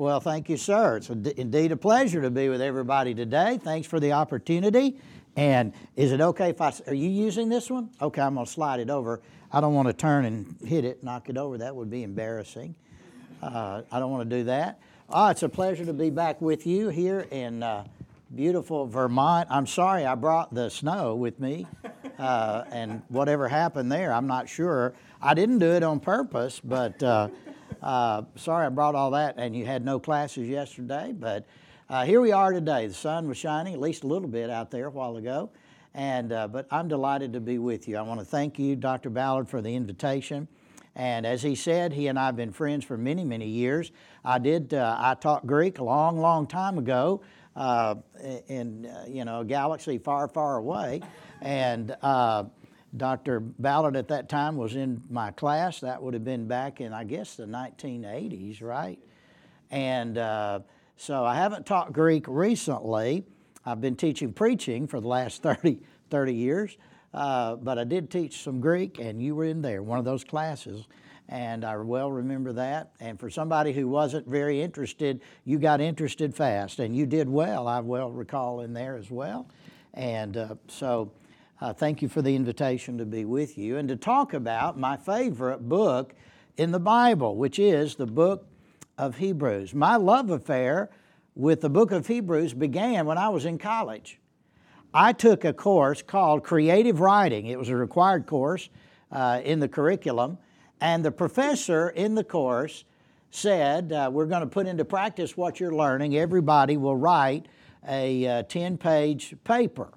Well, thank you, sir. It's indeed a pleasure to be with everybody today. Thanks for the opportunity. And is it okay if I, are you using this one? Okay, I'm going to slide it over. I don't want to turn and hit it, knock it over. That would be embarrassing. Uh, I don't want to do that. Oh, it's a pleasure to be back with you here in uh, beautiful Vermont. I'm sorry I brought the snow with me, uh, and whatever happened there, I'm not sure. I didn't do it on purpose, but uh, sorry I brought all that, and you had no classes yesterday. But uh, here we are today. The sun was shining at least a little bit out there a while ago, and uh, but I'm delighted to be with you. I want to thank you, Dr. Ballard, for the invitation. And as he said, he and I have been friends for many, many years. I did. Uh, I taught Greek a long, long time ago uh, in uh, you know a galaxy far, far away, and Dr. Ballard at that time was in my class. That would have been back in I guess the 1980s, right? And uh, so I haven't taught Greek recently. I've been teaching preaching for the last 30, 30 years, uh, but I did teach some Greek, and you were in there, one of those classes and I well remember that. And for somebody who wasn't very interested, you got interested fast, and you did well. I well recall in there as well. And uh, so, uh, thank you for the invitation to be with you and to talk about my favorite book in the Bible, which is the book of Hebrews. My love affair with the book of Hebrews began when I was in college. I took a course called Creative Writing. It was a required course uh, in the curriculum and the professor in the course said, uh, We're going to put into practice what you're learning. Everybody will write a 10 uh, page paper.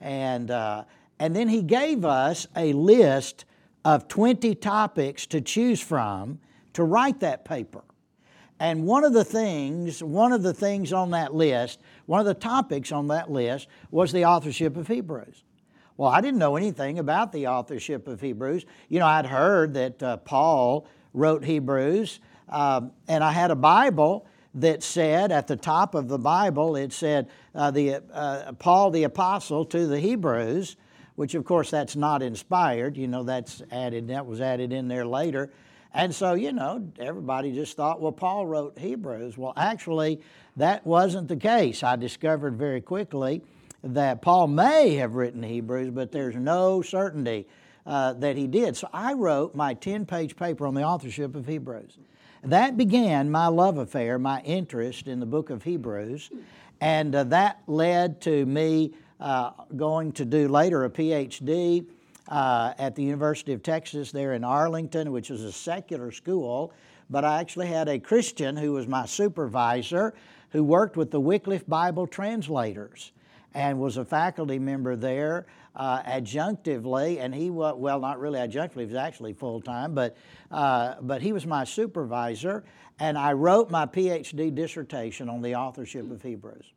And, uh, and then he gave us a list of 20 topics to choose from to write that paper. And one of the things, one of the things on that list, one of the topics on that list was the authorship of Hebrews. Well, I didn't know anything about the authorship of Hebrews. You know, I'd heard that uh, Paul wrote Hebrews, um, and I had a Bible that said at the top of the Bible, it said uh, the uh, Paul the apostle to the Hebrews, which of course that's not inspired. You know, that's added. That was added in there later. And so, you know, everybody just thought, well, Paul wrote Hebrews. Well, actually, that wasn't the case. I discovered very quickly that Paul may have written Hebrews, but there's no certainty uh, that he did. So I wrote my 10 page paper on the authorship of Hebrews. That began my love affair, my interest in the book of Hebrews, and uh, that led to me uh, going to do later a PhD uh, at the University of Texas there in Arlington, which is a secular school. But I actually had a Christian who was my supervisor who worked with the Wycliffe Bible translators and was a faculty member there uh, adjunctively, and he was, well, not really adjunctively, he was actually full time, but, uh, but he was my supervisor, and I wrote my PhD dissertation on the authorship of Hebrews.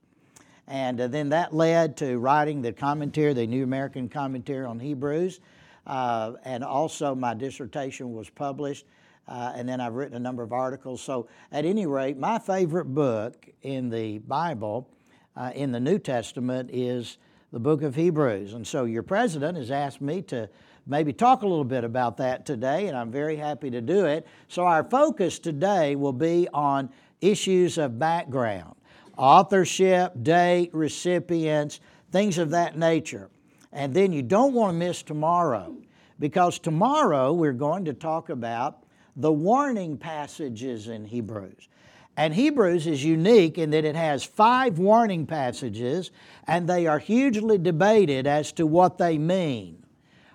And uh, then that led to writing the commentary, the New American Commentary on Hebrews, uh, and also my dissertation was published. Uh, and then I've written a number of articles. So, at any rate, my favorite book in the Bible uh, in the New Testament is the book of Hebrews. And so your president has asked me to maybe talk a little bit about that today, and I'm very happy to do it. So our focus today will be on issues of background, authorship, date, recipients, things of that nature. And then you don't want to miss tomorrow, because tomorrow we're going to talk about the warning passages in Hebrews. And Hebrews is unique in that it has five warning passages, and they are hugely debated as to what they mean.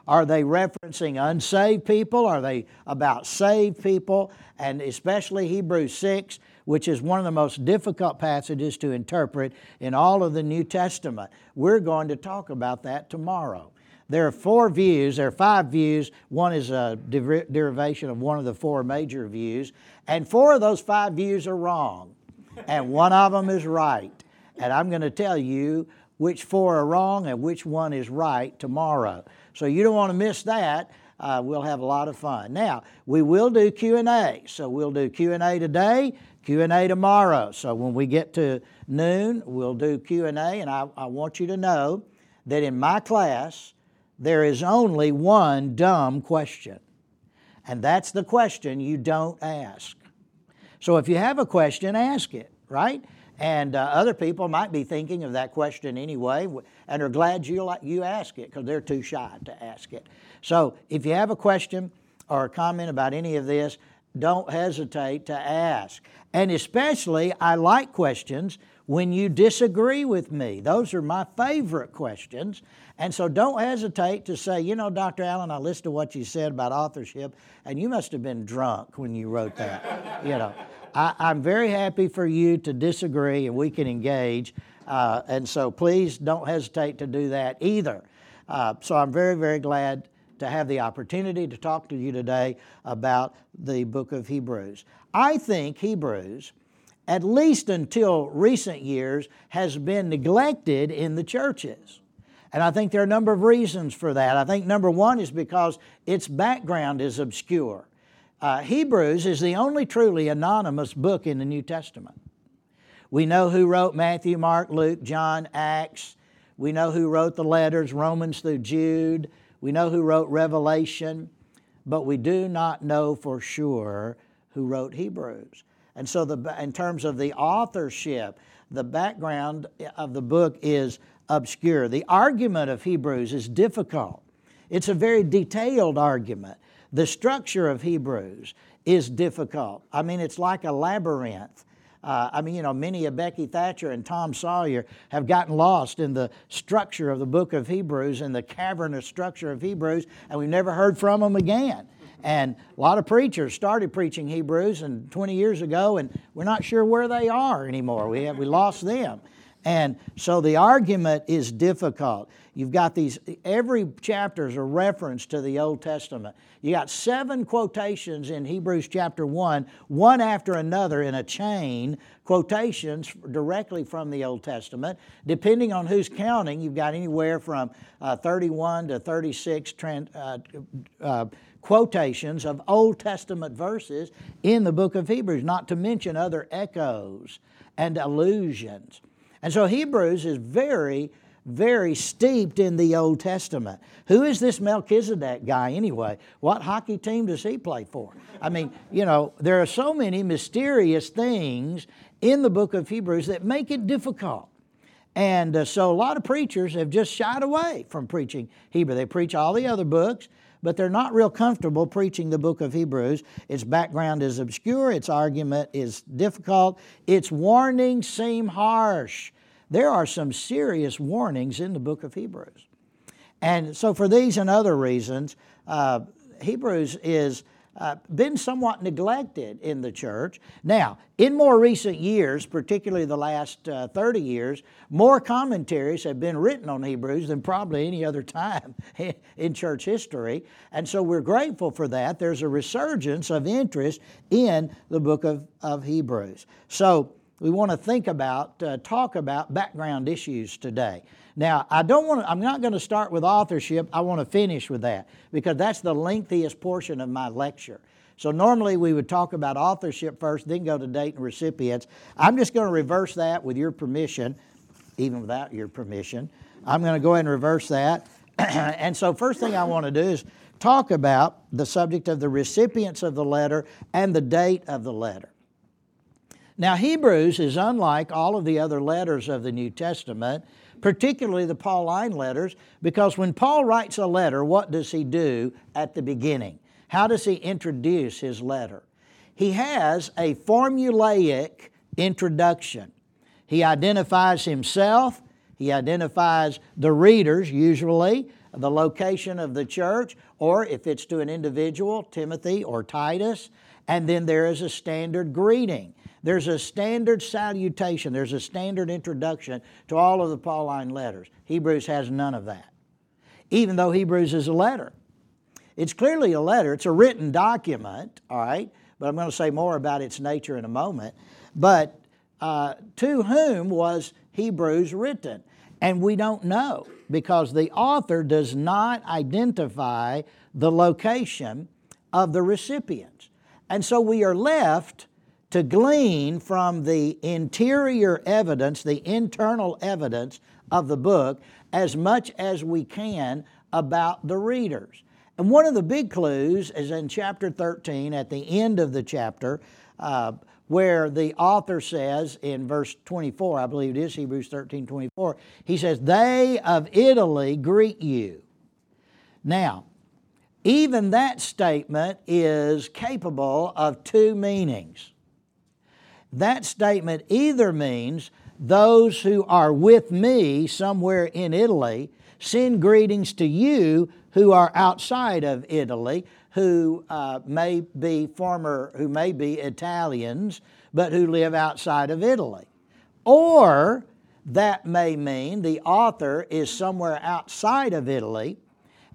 Are they referencing unsaved people? Are they about saved people? And especially Hebrews 6, which is one of the most difficult passages to interpret in all of the New Testament. We're going to talk about that tomorrow. There are four views, there are five views. One is a derivation of one of the four major views, and four of those five views are wrong, and one of them is right. And I'm going to tell you which four are wrong and which one is right tomorrow. So you don't want to miss that. Uh, we'll have a lot of fun. Now we will do Q and A. So we'll do Q and A today, Q and A tomorrow. So when we get to noon, we'll do Q and A. And I, I want you to know that in my class, there is only one dumb question, and that's the question you don't ask. So if you have a question, ask it, right? And uh, other people might be thinking of that question anyway and are glad you, you ask it because they're too shy to ask it. So if you have a question or a comment about any of this, don't hesitate to ask. And especially, I like questions when you disagree with me. Those are my favorite questions. And so don't hesitate to say, you know, Dr. Allen, I listened to what you said about authorship, and you must have been drunk when you wrote that. you know, I, am very happy for you to disagree and we can engage. Uh, and so please don't hesitate to do that either. Uh, so I'm very, very glad to have the opportunity to talk to you today about the book of Hebrews. I think Hebrews, at least until recent years, has been neglected in the churches. And I think there are a number of reasons for that. I think number one is because its background is obscure. Uh, Hebrews is the only truly anonymous book in the New Testament. We know who wrote Matthew, Mark, Luke, John, Acts. We know who wrote the letters, Romans through Jude. We know who wrote Revelation, but we do not know for sure who wrote Hebrews. And so, the, in terms of the authorship, the background of the book is obscure. The argument of Hebrews is difficult. It's a very detailed argument. The structure of Hebrews is difficult. I mean, it's like a labyrinth. Uh, I mean, you know, many of Becky Thatcher and Tom Sawyer have gotten lost in the structure of the book of Hebrews and the cavernous structure of Hebrews, and we've never heard from them again. And a lot of preachers started preaching Hebrews and 20 years ago, and we're not sure where they are anymore. We have we lost them. And so the argument is difficult. You've got these, every chapter is a reference to the Old Testament. You got seven quotations in Hebrews chapter 1, one after another in a chain, quotations directly from the Old Testament. Depending on who's counting, you've got anywhere from uh, 31 to 36 uh, uh, quotations of Old Testament verses in the book of Hebrews, not to mention other echoes and allusions. And so Hebrews is very, very steeped in the Old Testament. Who is this Melchizedek guy anyway? What hockey team does he play for? I mean, you know, there are so many mysterious things in the book of Hebrews that make it difficult. And uh, so a lot of preachers have just shied away from preaching Hebrew. They preach all the other books, but they're not real comfortable preaching the book of Hebrews. Its background is obscure, its argument is difficult, its warnings seem harsh. There are some serious warnings in the book of Hebrews. And so, for these and other reasons, uh, Hebrews is uh, been somewhat neglected in the church. Now, in more recent years, particularly the last uh, 30 years, more commentaries have been written on Hebrews than probably any other time in church history. And so we're grateful for that. There's a resurgence of interest in the book of, of Hebrews. So we want to think about, uh, talk about background issues today. Now, I don't want to, I'm not going to start with authorship. I want to finish with that because that's the lengthiest portion of my lecture. So normally we would talk about authorship first, then go to date and recipients. I'm just going to reverse that with your permission, even without your permission. I'm going to go ahead and reverse that. and so, first thing I want to do is talk about the subject of the recipients of the letter and the date of the letter. Now, Hebrews is unlike all of the other letters of the New Testament particularly the Pauline letters, because when Paul writes a letter, what does he do at the beginning? How does he introduce his letter? He has a formulaic introduction. He identifies himself, he identifies the readers, usually, the location of the church, or if it's to an individual, Timothy or Titus, and then there is a standard greeting. There's a standard salutation, there's a standard introduction to all of the Pauline letters. Hebrews has none of that, even though Hebrews is a letter. It's clearly a letter, it's a written document, all right, but I'm going to say more about its nature in a moment. But uh, to whom was Hebrews written? And we don't know because the author does not identify the location of the recipients. And so we are left to glean from the interior evidence, the internal evidence of the book, as much as we can about the readers. And one of the big clues is in chapter 13, at the end of the chapter, uh, where the author says in verse 24, I believe it is Hebrews 13 24, he says, They of Italy greet you. Now, even that statement is capable of two meanings. That statement either means those who are with me somewhere in Italy send greetings to you who are outside of Italy, who uh, may be former, who may be Italians, but who live outside of Italy. Or that may mean the author is somewhere outside of Italy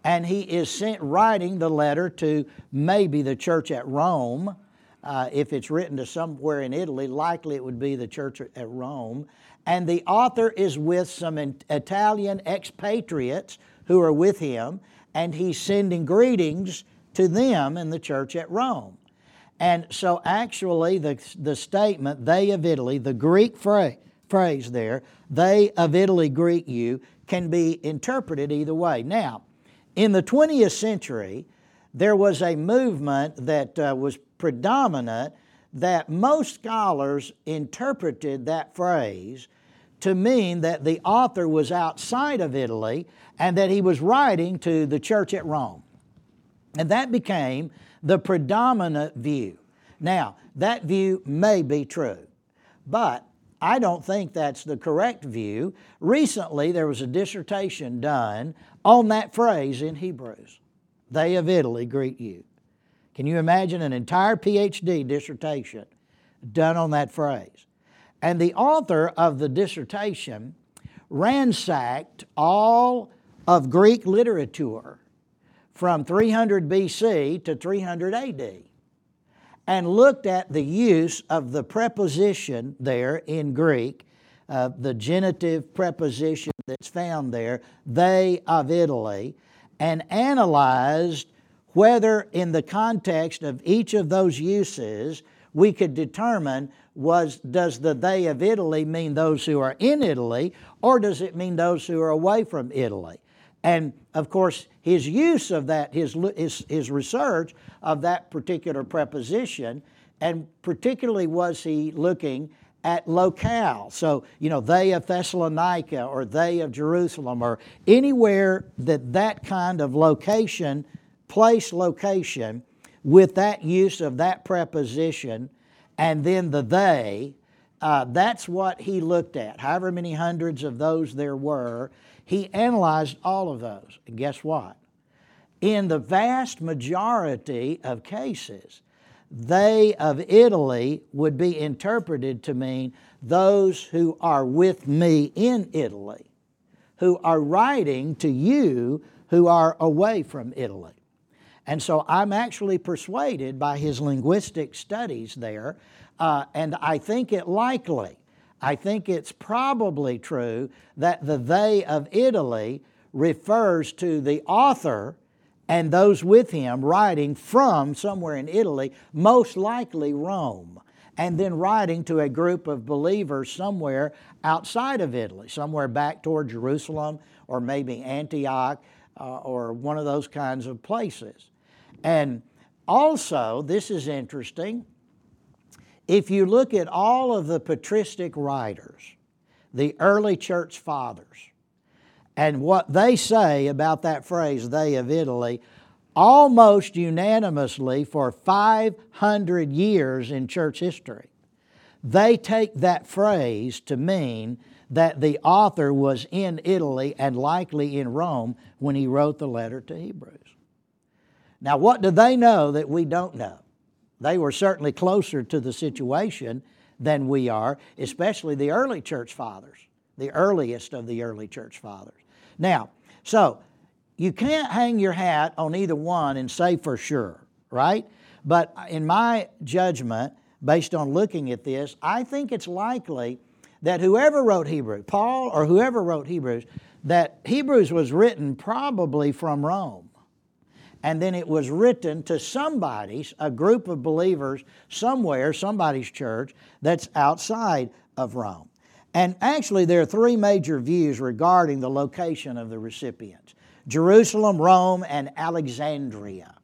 and he is sent writing the letter to maybe the church at Rome. Uh, if it's written to somewhere in Italy, likely it would be the church at Rome. And the author is with some Italian expatriates who are with him, and he's sending greetings to them in the church at Rome. And so, actually, the, the statement, they of Italy, the Greek phrase, phrase there, they of Italy greet you, can be interpreted either way. Now, in the 20th century, there was a movement that uh, was predominant that most scholars interpreted that phrase to mean that the author was outside of Italy and that he was writing to the church at Rome. And that became the predominant view. Now, that view may be true, but I don't think that's the correct view. Recently, there was a dissertation done on that phrase in Hebrews. They of Italy greet you. Can you imagine an entire PhD dissertation done on that phrase? And the author of the dissertation ransacked all of Greek literature from 300 BC to 300 AD and looked at the use of the preposition there in Greek, uh, the genitive preposition that's found there, they of Italy, and analyzed whether in the context of each of those uses we could determine was does the they of Italy mean those who are in Italy or does it mean those who are away from Italy? And of course, his use of that, his, his, his research of that particular preposition, and particularly was he looking at locale. So, you know, they of Thessalonica or they of Jerusalem or anywhere that that kind of location, place location, with that use of that preposition and then the they, uh, that's what he looked at. However many hundreds of those there were, he analyzed all of those. And guess what? In the vast majority of cases, they of Italy would be interpreted to mean those who are with me in Italy, who are writing to you who are away from Italy. And so I'm actually persuaded by his linguistic studies there, uh, and I think it likely, I think it's probably true that the they of Italy refers to the author and those with him writing from somewhere in Italy, most likely Rome, and then writing to a group of believers somewhere outside of Italy, somewhere back toward Jerusalem or maybe Antioch uh, or one of those kinds of places. And also, this is interesting, if you look at all of the patristic writers, the early church fathers, and what they say about that phrase, they of Italy, almost unanimously for 500 years in church history, they take that phrase to mean that the author was in Italy and likely in Rome when he wrote the letter to Hebrews. Now, what do they know that we don't know? They were certainly closer to the situation than we are, especially the early church fathers, the earliest of the early church fathers. Now, so you can't hang your hat on either one and say for sure, right? But in my judgment, based on looking at this, I think it's likely that whoever wrote Hebrews, Paul or whoever wrote Hebrews, that Hebrews was written probably from Rome and then it was written to somebody's, a group of believers somewhere, somebody's church that's outside of Rome. And actually, there are three major views regarding the location of the recipients Jerusalem, Rome, and Alexandria.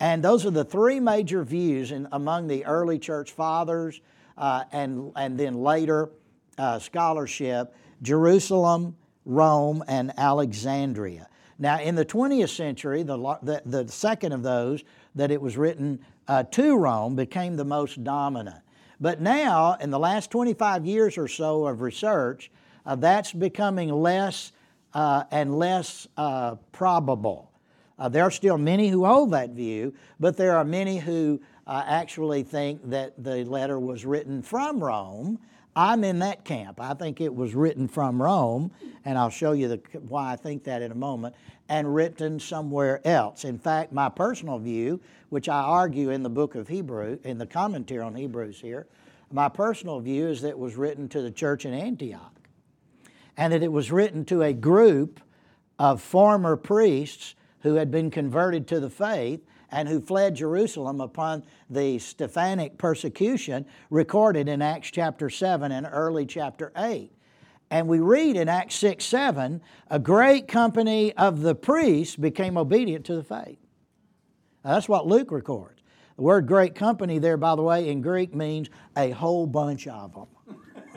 And those are the three major views in, among the early church fathers uh, and, and then later uh, scholarship Jerusalem, Rome, and Alexandria. Now, in the 20th century, the, the, the second of those, that it was written uh, to Rome, became the most dominant. But now, in the last 25 years or so of research, uh, that's becoming less uh, and less uh, probable. Uh, there are still many who hold that view, but there are many who uh, actually think that the letter was written from Rome. I'm in that camp. I think it was written from Rome, and I'll show you the, why I think that in a moment, and written somewhere else. In fact, my personal view, which I argue in the book of Hebrew, in the commentary on Hebrews here, my personal view is that it was written to the church in Antioch, and that it was written to a group of former priests who had been converted to the faith and who fled Jerusalem upon the Stephanic persecution recorded in Acts chapter 7 and early chapter 8. And we read in Acts 6 7, a great company of the priests became obedient to the faith. Now, that's what Luke records. The word great company there, by the way, in Greek means a whole bunch of them.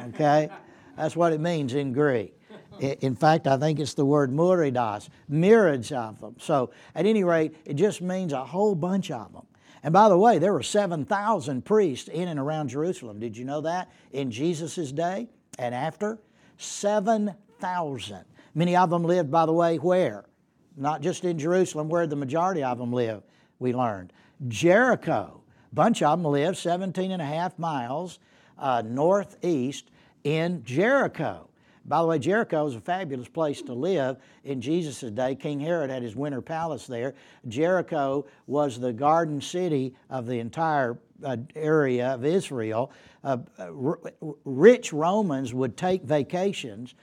Okay? That's what it means in Greek. In fact, I think it's the word muridas, myriads of them. So, at any rate, it just means a whole bunch of them. And by the way, there were 7,000 priests in and around Jerusalem. Did you know that? In Jesus' day and after? 7,000. Many of them lived, by the way, where? Not just in Jerusalem, where the majority of them live, we learned. Jericho. Bunch of them lived 17 and a half miles uh, northeast in Jericho. By the way, Jericho was a fabulous place to live in Jesus' day. King Herod had his winter palace there. Jericho was the garden city of the entire uh, area of Israel. Uh, rich Romans would take vacations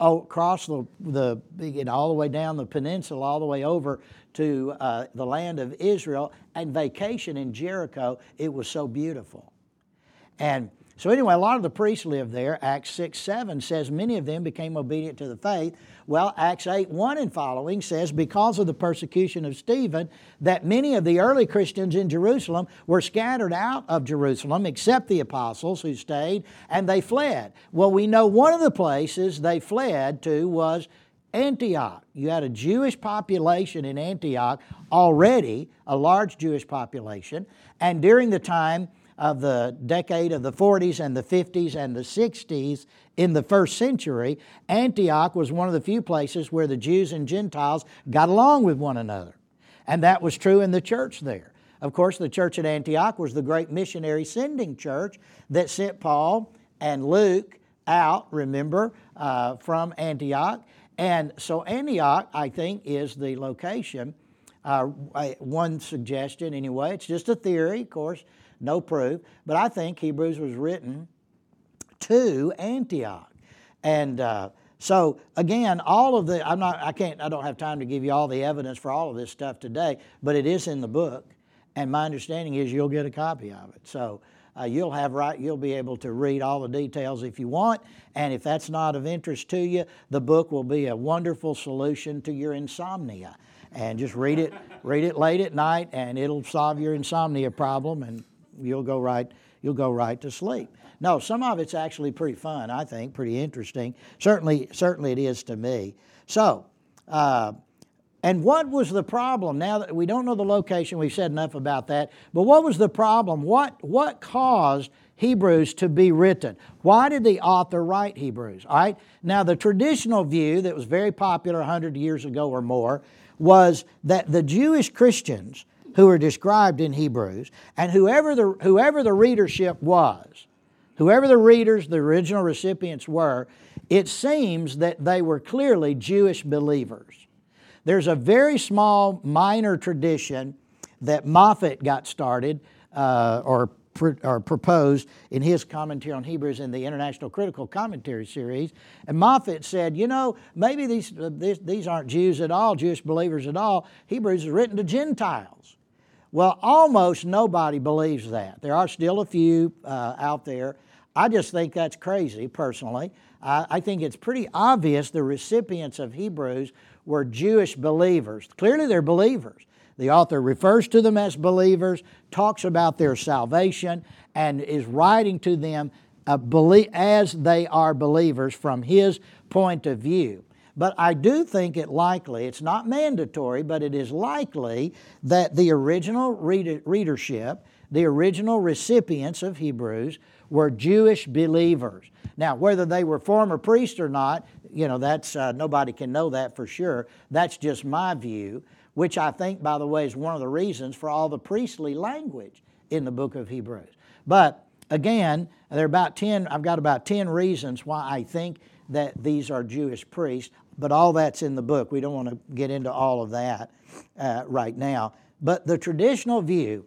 across the, the you know, all the way down the peninsula, all the way over to uh, the land of Israel, and vacation in Jericho. It was so beautiful. And so, anyway, a lot of the priests lived there. Acts 6 7 says many of them became obedient to the faith. Well, Acts 8 1 and following says, because of the persecution of Stephen, that many of the early Christians in Jerusalem were scattered out of Jerusalem, except the apostles who stayed, and they fled. Well, we know one of the places they fled to was Antioch. You had a Jewish population in Antioch already, a large Jewish population, and during the time of the decade of the 40s and the 50s and the 60s in the first century, Antioch was one of the few places where the Jews and Gentiles got along with one another. And that was true in the church there. Of course, the church at Antioch was the great missionary sending church that sent Paul and Luke out, remember, uh, from Antioch. And so, Antioch, I think, is the location. Uh, one suggestion, anyway, it's just a theory, of course no proof. But I think Hebrews was written to Antioch. And uh, so again, all of the I'm not I can't I don't have time to give you all the evidence for all of this stuff today, but it is in the book, and my understanding is you'll get a copy of it. So uh, you'll have right you'll be able to read all the details if you want, and if that's not of interest to you, the book will be a wonderful solution to your insomnia. And just read it, read it late at night, and it'll solve your insomnia problem and you'll go right you'll go right to sleep. No, some of it's actually pretty fun. I think pretty interesting. Certainly, certainly it is to me. So. Uh, and what was the problem? Now that we don't know the location, we've said enough about that. But what was the problem? What, what caused Hebrews to be written? Why did the author write Hebrews? All right. Now, the traditional view that was very popular 100 years ago or more was that the Jewish Christians who are described in Hebrews, and whoever the, whoever the readership was, whoever the readers, the original recipients were, it seems that they were clearly Jewish believers. There's a very small minor tradition that Moffatt got started uh, or, or proposed in his commentary on Hebrews in the International Critical Commentary series. And Moffatt said, you know, maybe these, uh, these, these aren't Jews at all, Jewish believers at all. Hebrews is written to Gentiles. Well, almost nobody believes that. There are still a few uh, out there. I just think that's crazy, personally. I, I think it's pretty obvious the recipients of Hebrews were Jewish believers. Clearly, they're believers. The author refers to them as believers, talks about their salvation, and is writing to them as they are believers from his point of view. But I do think it likely, it's not mandatory, but it is likely that the original readership, the original recipients of Hebrews, were Jewish believers. Now, whether they were former priests or not, you know, that's uh, nobody can know that for sure. That's just my view, which I think, by the way, is one of the reasons for all the priestly language in the book of Hebrews. But again, there are about 10, I've got about 10 reasons why I think that these are Jewish priests, but all that's in the book. We don't want to get into all of that uh, right now. But the traditional view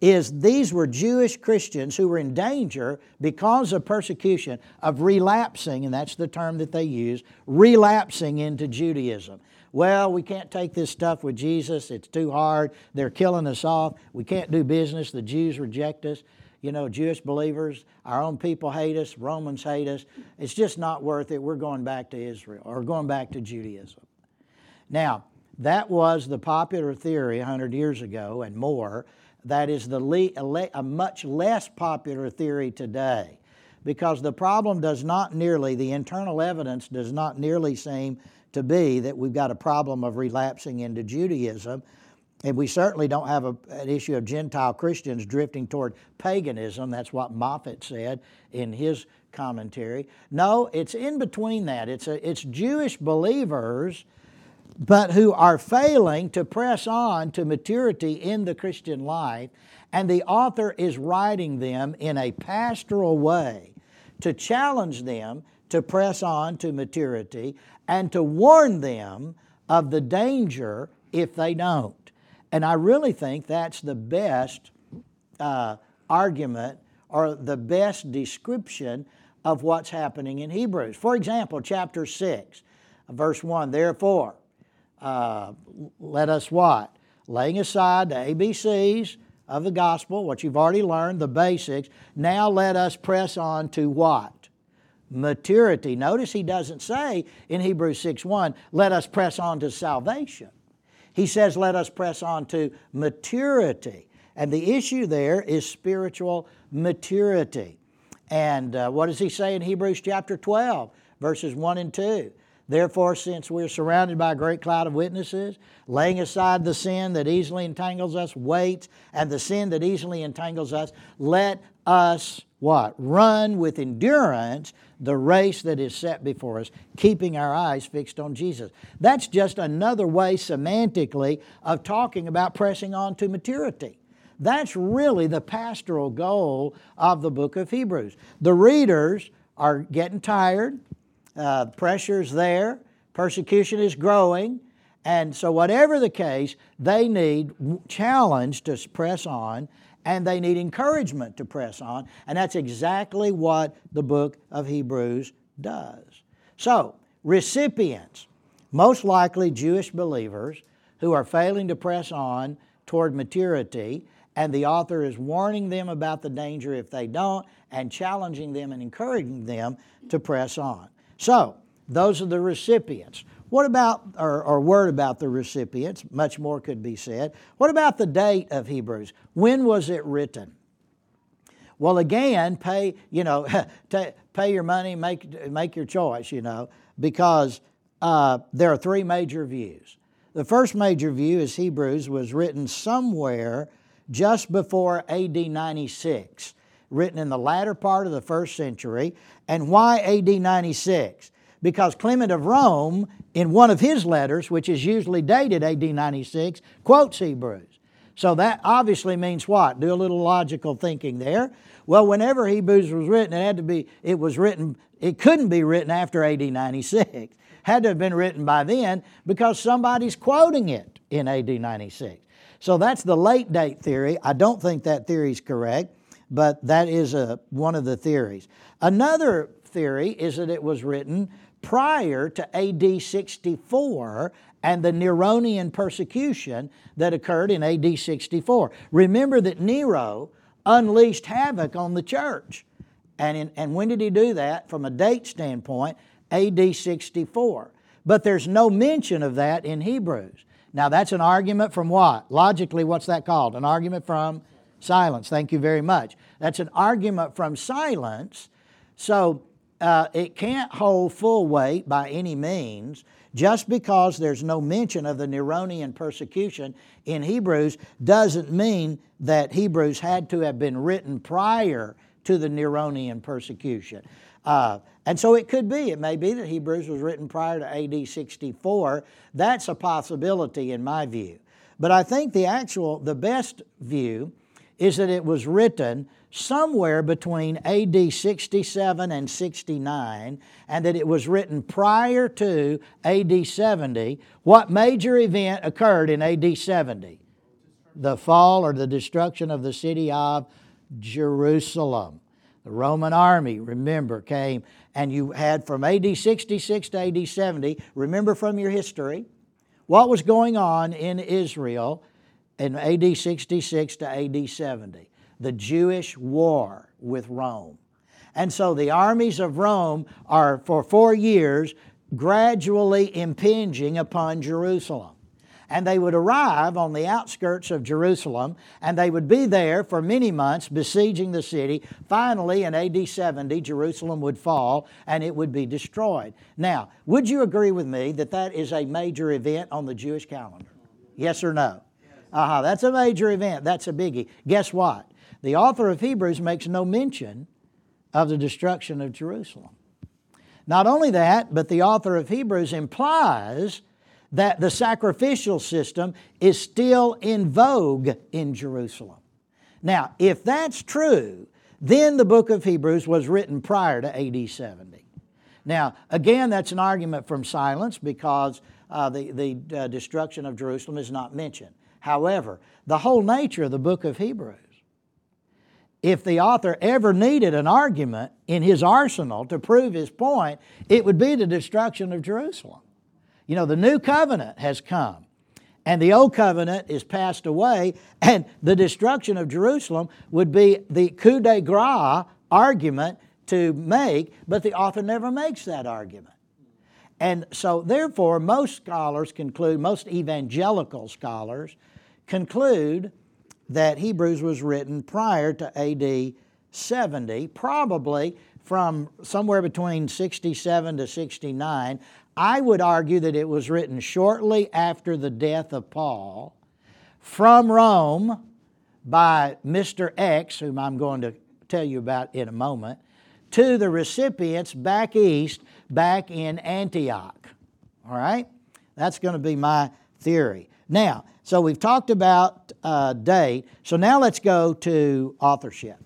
is these were Jewish Christians who were in danger because of persecution of relapsing, and that's the term that they use, relapsing into Judaism. Well, we can't take this stuff with Jesus. It's too hard. They're killing us off. We can't do business. The Jews reject us. You know, Jewish believers, our own people hate us. Romans hate us. It's just not worth it. We're going back to Israel or going back to Judaism. Now, that was the popular theory 100 years ago and more that is the le- a much less popular theory today because the problem does not nearly, the internal evidence does not nearly seem to be that we've got a problem of relapsing into Judaism. And we certainly don't have a, an issue of Gentile Christians drifting toward paganism. That's what Moffatt said in his commentary. No, it's in between that. It's, a, it's Jewish believers but who are failing to press on to maturity in the Christian life. And the author is writing them in a pastoral way to challenge them to press on to maturity and to warn them of the danger if they don't. And I really think that's the best uh, argument or the best description of what's happening in Hebrews. For example, chapter 6, verse 1 Therefore, uh, let us what? Laying aside the ABCs of the gospel, what you've already learned, the basics, now let us press on to what? Maturity. Notice he doesn't say in Hebrews 6 1, let us press on to salvation. He says, let us press on to maturity. And the issue there is spiritual maturity. And uh, what does he say in Hebrews chapter 12, verses 1 and 2? Therefore, since we're surrounded by a great cloud of witnesses, laying aside the sin that easily entangles us, weights, and the sin that easily entangles us, let us what? Run with endurance the race that is set before us, keeping our eyes fixed on Jesus. That's just another way semantically of talking about pressing on to maturity. That's really the pastoral goal of the book of Hebrews. The readers are getting tired, uh, pressure's there, persecution is growing, and so, whatever the case, they need challenge to press on and they need encouragement to press on. And that's exactly what the book of Hebrews does. So, recipients, most likely Jewish believers who are failing to press on toward maturity, and the author is warning them about the danger if they don't and challenging them and encouraging them to press on. So, those are the recipients. What about, or, or, word about the recipients? Much more could be said. What about the date of Hebrews? When was it written? Well, again, pay, you know, pay your money, make, make your choice, you know, because uh, there are three major views. The first major view is Hebrews was written somewhere just before AD 96 written in the latter part of the first century. And why AD 96? Because Clement of Rome, in one of his letters, which is usually dated AD 96, quotes Hebrews. So that obviously means what? Do a little logical thinking there. Well, whenever Hebrews was written, it had to be, it was written, it couldn't be written after AD 96. Had to have been written by then because somebody's quoting it in AD 96. So that's the late date theory. I don't think that theory is correct but that is a, one of the theories. Another theory is that it was written prior to AD 64 and the Neronian persecution that occurred in AD 64. Remember that Nero unleashed havoc on the church. And, in, and when did he do that? From a date standpoint, AD 64. But there's no mention of that in Hebrews. Now, that's an argument from what? Logically, what's that called? An argument from silence. Thank you very much. That's an argument from silence. So, uh, it can't hold full weight by any means. Just because there's no mention of the Neronian persecution in Hebrews doesn't mean that Hebrews had to have been written prior to the Neronian persecution. Uh, and so it could be, it may be that Hebrews was written prior to AD 64. That's a possibility in my view. But I think the actual, the best view is that it was written somewhere between AD 67 and 69, and that it was written prior to AD 70. What major event occurred in AD 70? The fall or the destruction of the city of Jerusalem. The Roman army, remember, came and you had from AD 66 to AD 70, remember from your history, what was going on in Israel in AD 66 to AD 70 the Jewish war with Rome. And so the armies of Rome are, for four years, gradually impinging upon Jerusalem. And they would arrive on the outskirts of Jerusalem, and they would be there for many months besieging the city. Finally, in AD 70, Jerusalem would fall and it would be destroyed. Now, would you agree with me that that is a major event on the Jewish calendar? Yes or no? Uh huh. That's a major event. That's a biggie. Guess what? The author of Hebrews makes no mention of the destruction of Jerusalem. Not only that, but the author of Hebrews implies that the sacrificial system is still in vogue in Jerusalem. Now, if that's true, then the book of Hebrews was written prior to AD 70. Now, again, that's an argument from silence because uh, the, the uh, destruction of Jerusalem is not mentioned. However, the whole nature of the book of Hebrews if the author ever needed an argument in his arsenal to prove his point, it would be the destruction of Jerusalem. You know, the new covenant has come, and the old covenant is passed away, and the destruction of Jerusalem would be the coup de grace argument to make, but the author never makes that argument. And so, therefore, most scholars conclude, most evangelical scholars conclude that Hebrews was written prior to AD 70, probably from somewhere between 67 to 69. I would argue that it was written shortly after the death of Paul from Rome by Mr. X, whom I'm going to tell you about in a moment, to the recipients back east, back in Antioch. All right? That's going to be my theory. Now, so we've talked about uh, date. So now let's go to authorship.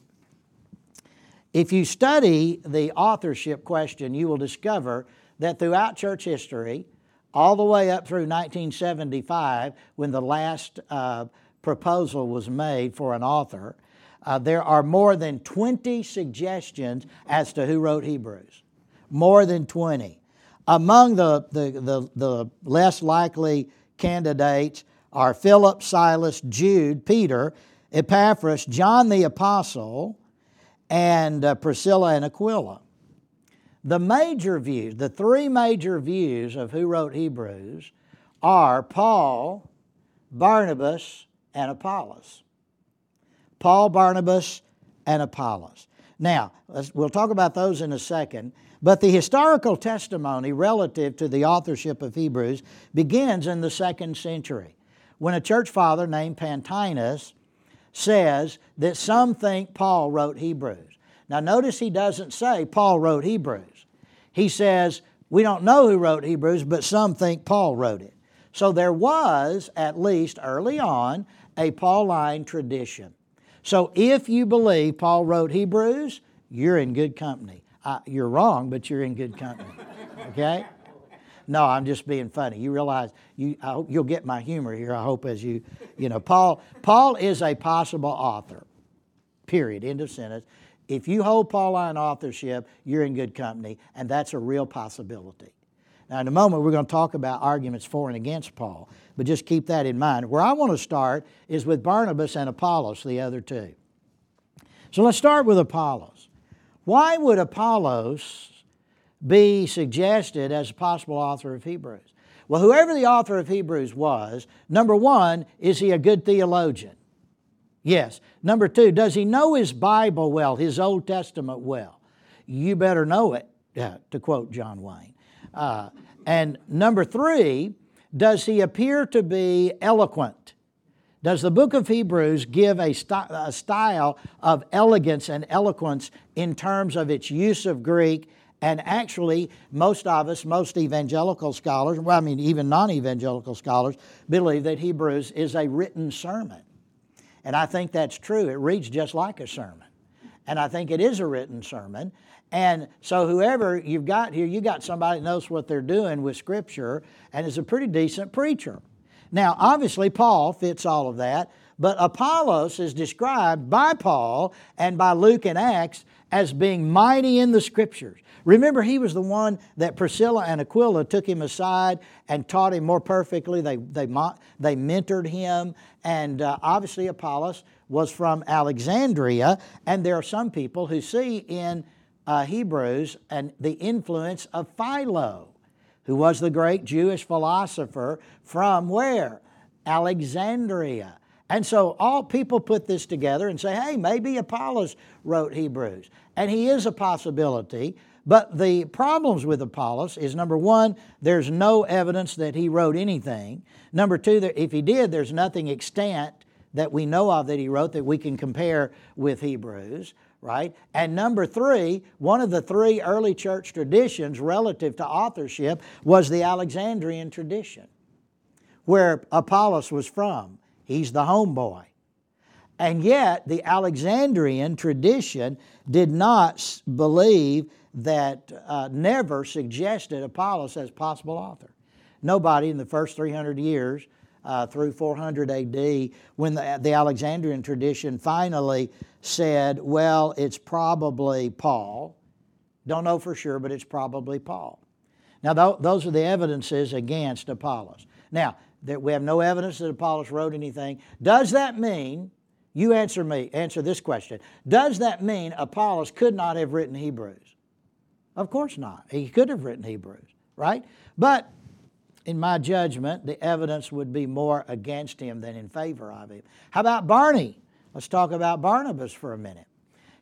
If you study the authorship question, you will discover that throughout church history, all the way up through 1975, when the last uh, proposal was made for an author, uh, there are more than 20 suggestions as to who wrote Hebrews. More than 20. Among the, the, the, the less likely candidates are Philip, Silas, Jude, Peter, Epaphras, John the Apostle, and uh, Priscilla and Aquila. The major views, the three major views of who wrote Hebrews are Paul, Barnabas, and Apollos. Paul, Barnabas, and Apollos. Now, we'll talk about those in a second. But the historical testimony relative to the authorship of Hebrews begins in the second century when a church father named Pantaenus says that some think Paul wrote Hebrews. Now, notice he doesn't say Paul wrote Hebrews. He says, we don't know who wrote Hebrews, but some think Paul wrote it. So there was, at least early on, a Pauline tradition. So if you believe Paul wrote Hebrews, you're in good company. Uh, you're wrong, but you're in good company. Okay? No, I'm just being funny. You realize you I hope you'll get my humor here. I hope as you you know Paul Paul is a possible author. Period. End of sentence. If you hold Pauline authorship, you're in good company, and that's a real possibility. Now, in a moment, we're going to talk about arguments for and against Paul, but just keep that in mind. Where I want to start is with Barnabas and Apollos, the other two. So let's start with Apollos. Why would Apollos be suggested as a possible author of Hebrews? Well, whoever the author of Hebrews was, number one, is he a good theologian? Yes. Number two, does he know his Bible well, his Old Testament well? You better know it, uh, to quote John Wayne. Uh, and number three, does he appear to be eloquent? Does the book of Hebrews give a, st- a, style of elegance and eloquence in terms of its use of Greek? And actually, most of us, most evangelical scholars, well, I mean, even non evangelical scholars, believe that Hebrews is a written sermon. And I think that's true. It reads just like a sermon. And I think it is a written sermon. And so, whoever you've got here, you got somebody that knows what they're doing with Scripture and is a pretty decent preacher. Now, obviously, Paul fits all of that, but Apollos is described by Paul and by Luke and Acts as being mighty in the Scriptures. Remember, he was the one that Priscilla and Aquila took him aside and taught him more perfectly. They, they, they mentored him, and uh, obviously, Apollos was from Alexandria, and there are some people who see in uh, Hebrews and the influence of Philo who was the great Jewish philosopher from where? Alexandria. And so all people put this together and say, hey, maybe Apollos wrote Hebrews. And he is a possibility. But the problems with Apollos is number one, there's no evidence that he wrote anything. Number two, if he did, there's nothing extant that we know of that he wrote that we can compare with Hebrews right? And number three, one of the three early church traditions relative to authorship was the Alexandrian tradition, where Apollos was from. He's the homeboy. And yet, the Alexandrian tradition did not believe that, uh, never suggested Apollos as possible author. Nobody in the first 300 years uh, through 400 AD, when the, the Alexandrian tradition finally said, well, it's probably Paul. Don't know for sure, but it's probably Paul. Now, th- those are the evidences against Apollos. Now, that we have no evidence that Apollos wrote anything. Does that mean, you answer me, answer this question, does that mean Apollos could not have written Hebrews? Of course not. He could have written Hebrews, right? But in my judgment, the evidence would be more against him than in favor of him. How about Barney? Let's talk about Barnabas for a minute.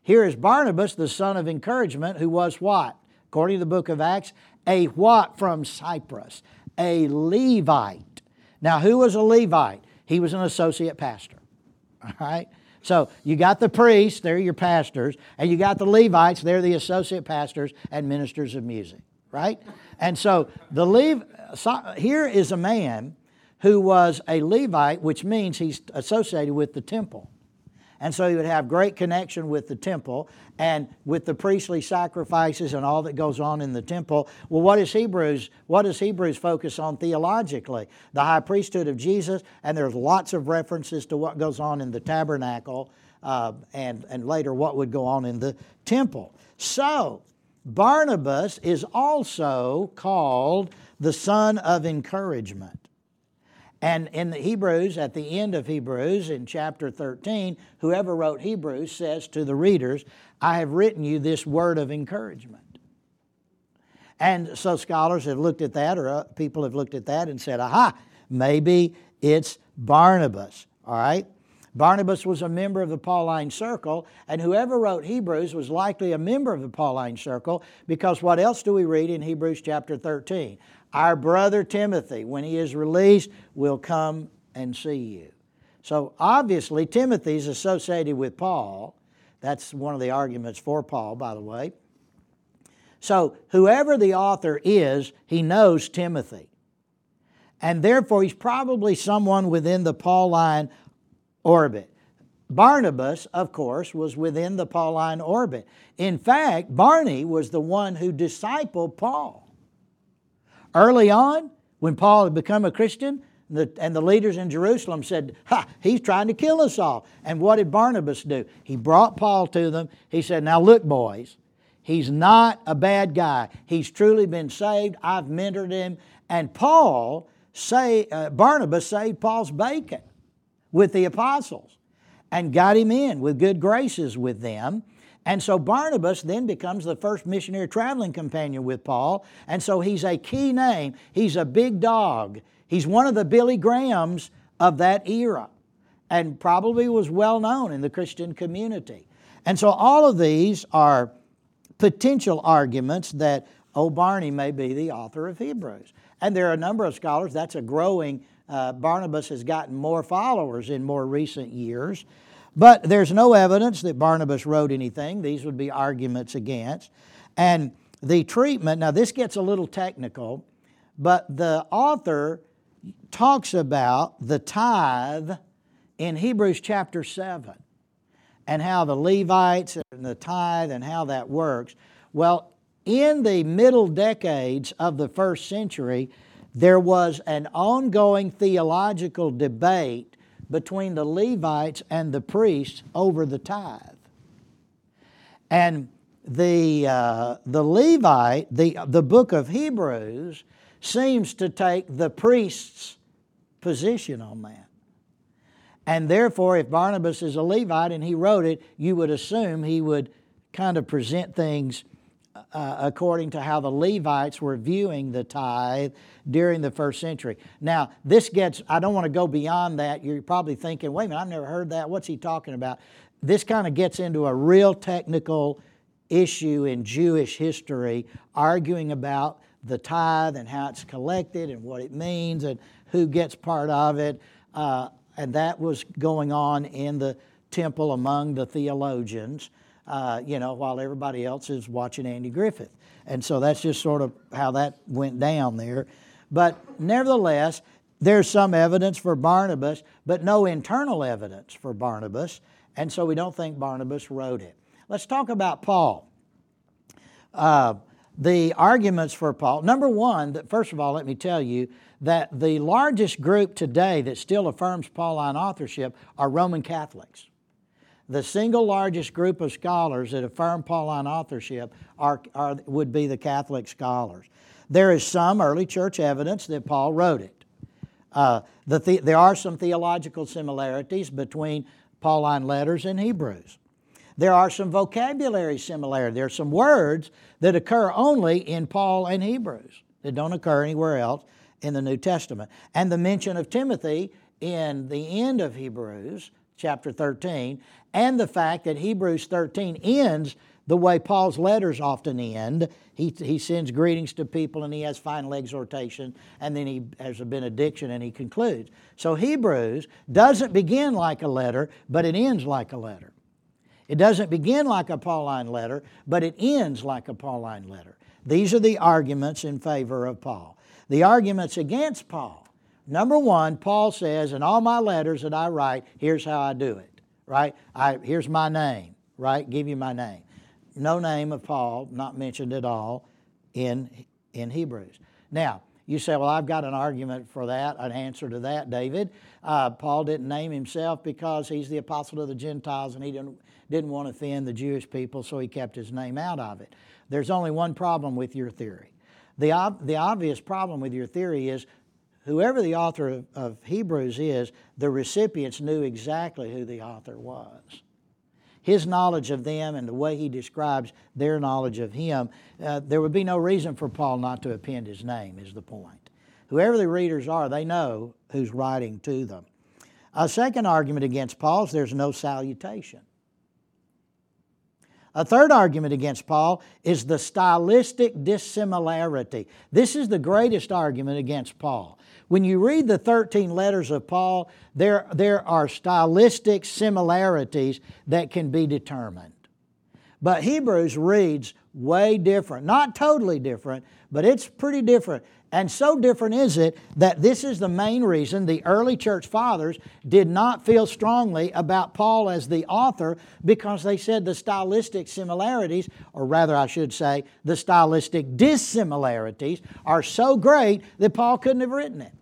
Here is Barnabas, the son of encouragement, who was what? According to the book of Acts, a what from Cyprus? A Levite. Now, who was a Levite? He was an associate pastor. All right? So you got the priests, they're your pastors, and you got the Levites, they're the associate pastors and ministers of music, right? And so the Lev- here is a man who was a Levite, which means he's associated with the temple. And so he would have great connection with the temple and with the priestly sacrifices and all that goes on in the temple. Well, what is Hebrews? What does Hebrews focus on theologically? The high priesthood of Jesus, and there's lots of references to what goes on in the tabernacle uh, and, and later what would go on in the temple. So, Barnabas is also called the son of encouragement. And in the Hebrews, at the end of Hebrews, in chapter 13, whoever wrote Hebrews says to the readers, I have written you this word of encouragement. And so scholars have looked at that, or uh, people have looked at that and said, aha, maybe it's Barnabas, all right? Barnabas was a member of the Pauline circle, and whoever wrote Hebrews was likely a member of the Pauline circle because what else do we read in Hebrews chapter 13? Our brother Timothy, when he is released, will come and see you. So obviously, Timothy is associated with Paul. That's one of the arguments for Paul, by the way. So, whoever the author is, he knows Timothy. And therefore, he's probably someone within the Pauline orbit. Barnabas, of course, was within the Pauline orbit. In fact, Barney was the one who discipled Paul. Early on, when Paul had become a Christian, the, and the leaders in Jerusalem said, Ha, he's trying to kill us all. And what did Barnabas do? He brought Paul to them. He said, Now look, boys, he's not a bad guy. He's truly been saved. I've mentored him. And Paul, say, uh, Barnabas saved Paul's bacon with the apostles and got him in with good graces with them. And so Barnabas then becomes the first missionary traveling companion with Paul. And so he's a key name. He's a big dog. He's one of the Billy Grahams of that era and probably was well known in the Christian community. And so all of these are potential arguments that old Barney may be the author of Hebrews. And there are a number of scholars, that's a growing, uh, Barnabas has gotten more followers in more recent years. But there's no evidence that Barnabas wrote anything. These would be arguments against. And the treatment, now this gets a little technical, but the author talks about the tithe in Hebrews chapter 7 and how the Levites and the tithe and how that works. Well, in the middle decades of the first century, there was an ongoing theological debate between the Levites and the priests over the tithe. And the, uh, the Levite, the, the book of Hebrews, seems to take the priest's position on that. And therefore, if Barnabas is a Levite and he wrote it, you would assume he would kind of present things uh, according to how the Levites were viewing the tithe during the first century. Now, this gets, I don't want to go beyond that. You're probably thinking, wait a minute, I've never heard that. What's he talking about? This kind of gets into a real technical issue in Jewish history, arguing about the tithe and how it's collected and what it means and who gets part of it. Uh, and that was going on in the temple among the theologians uh, you know, while everybody else is watching Andy Griffith. And so that's just sort of how that went down there. But nevertheless, there's some evidence for Barnabas, but no internal evidence for Barnabas. And so we don't think Barnabas wrote it. Let's talk about Paul. Uh, the arguments for Paul. Number one, first of all, let me tell you that the largest group today that still affirms Pauline authorship are Roman Catholics the single largest group of scholars that affirm Pauline authorship are, are, would be the Catholic scholars. There is some early church evidence that Paul wrote it. Uh, the, there are some theological similarities between Pauline letters and Hebrews. There are some vocabulary similarities. There are some words that occur only in Paul and Hebrews that don't occur anywhere else in the New Testament. And the mention of Timothy in the end of Hebrews chapter 13, and the fact that Hebrews 13 ends the way Paul's letters often end. He, he sends greetings to people and he has final exhortation, and then he has a benediction and he concludes. So Hebrews doesn't begin like a letter, but it ends like a letter. It doesn't begin like a Pauline letter, but it ends like a Pauline letter. These are the arguments in favor of Paul. The arguments against Paul Number one, Paul says, in all my letters that I write, here's how I do it, right? I, here's my name, right? Give you my name. No name of Paul, not mentioned at all in, in Hebrews. Now, you say, well, I've got an argument for that, an answer to that, David. Uh, Paul didn't name himself because he's the apostle of the Gentiles and he didn't, didn't want to offend the Jewish people, so he kept his name out of it. There's only one problem with your theory. The, the obvious problem with your theory is whoever the author of, of, Hebrews is, the recipients knew exactly who the author was. His knowledge of them and the way he describes their knowledge of him, uh, there would be no reason for Paul not to append his name, is the point. Whoever the readers are, they know who's writing to them. A second argument against Paul is there's no salutation. A third argument against Paul is the stylistic dissimilarity. This is the greatest argument against Paul. When you read the 13 letters of Paul, there, there are stylistic similarities that can be determined. But Hebrews reads way different. Not totally different, but it's pretty different. And so different is it that this is the main reason the early church fathers did not feel strongly about Paul as the author because they said the stylistic similarities, or rather, I should say, the stylistic dissimilarities, are so great that Paul couldn't have written it.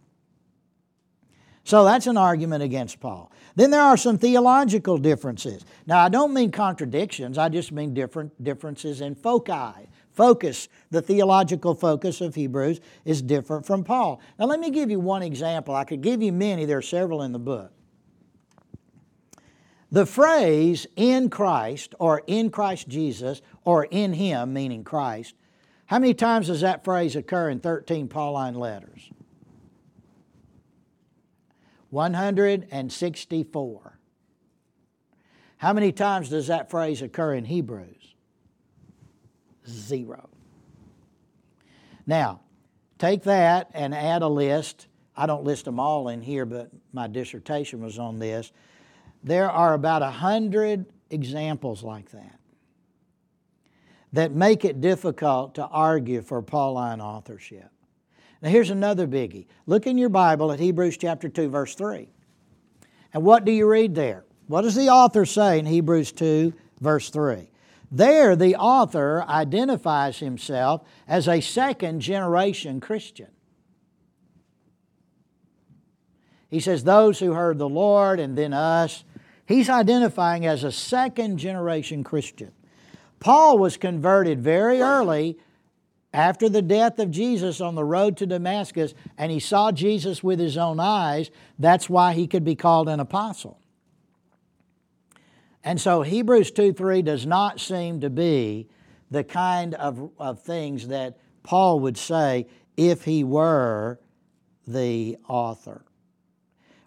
So that's an argument against Paul. Then there are some theological differences. Now, I don't mean contradictions, I just mean different differences in foci. Focus, the theological focus of Hebrews, is different from Paul. Now, let me give you one example. I could give you many, there are several in the book. The phrase in Christ or in Christ Jesus or in Him, meaning Christ, how many times does that phrase occur in 13 Pauline letters? 164. How many times does that phrase occur in Hebrews? Zero. Now, take that and add a list. I don't list them all in here, but my dissertation was on this. There are about a hundred examples like that that make it difficult to argue for Pauline authorship. Now, here's another biggie. Look in your Bible at Hebrews chapter 2, verse 3. And what do you read there? What does the author say in Hebrews 2, verse 3? There, the author identifies himself as a second generation Christian. He says, Those who heard the Lord and then us. He's identifying as a second generation Christian. Paul was converted very early after the death of Jesus on the road to Damascus, and he saw Jesus with his own eyes. That's why he could be called an apostle. And so Hebrews 2 3 does not seem to be the kind of, of things that Paul would say if he were the author.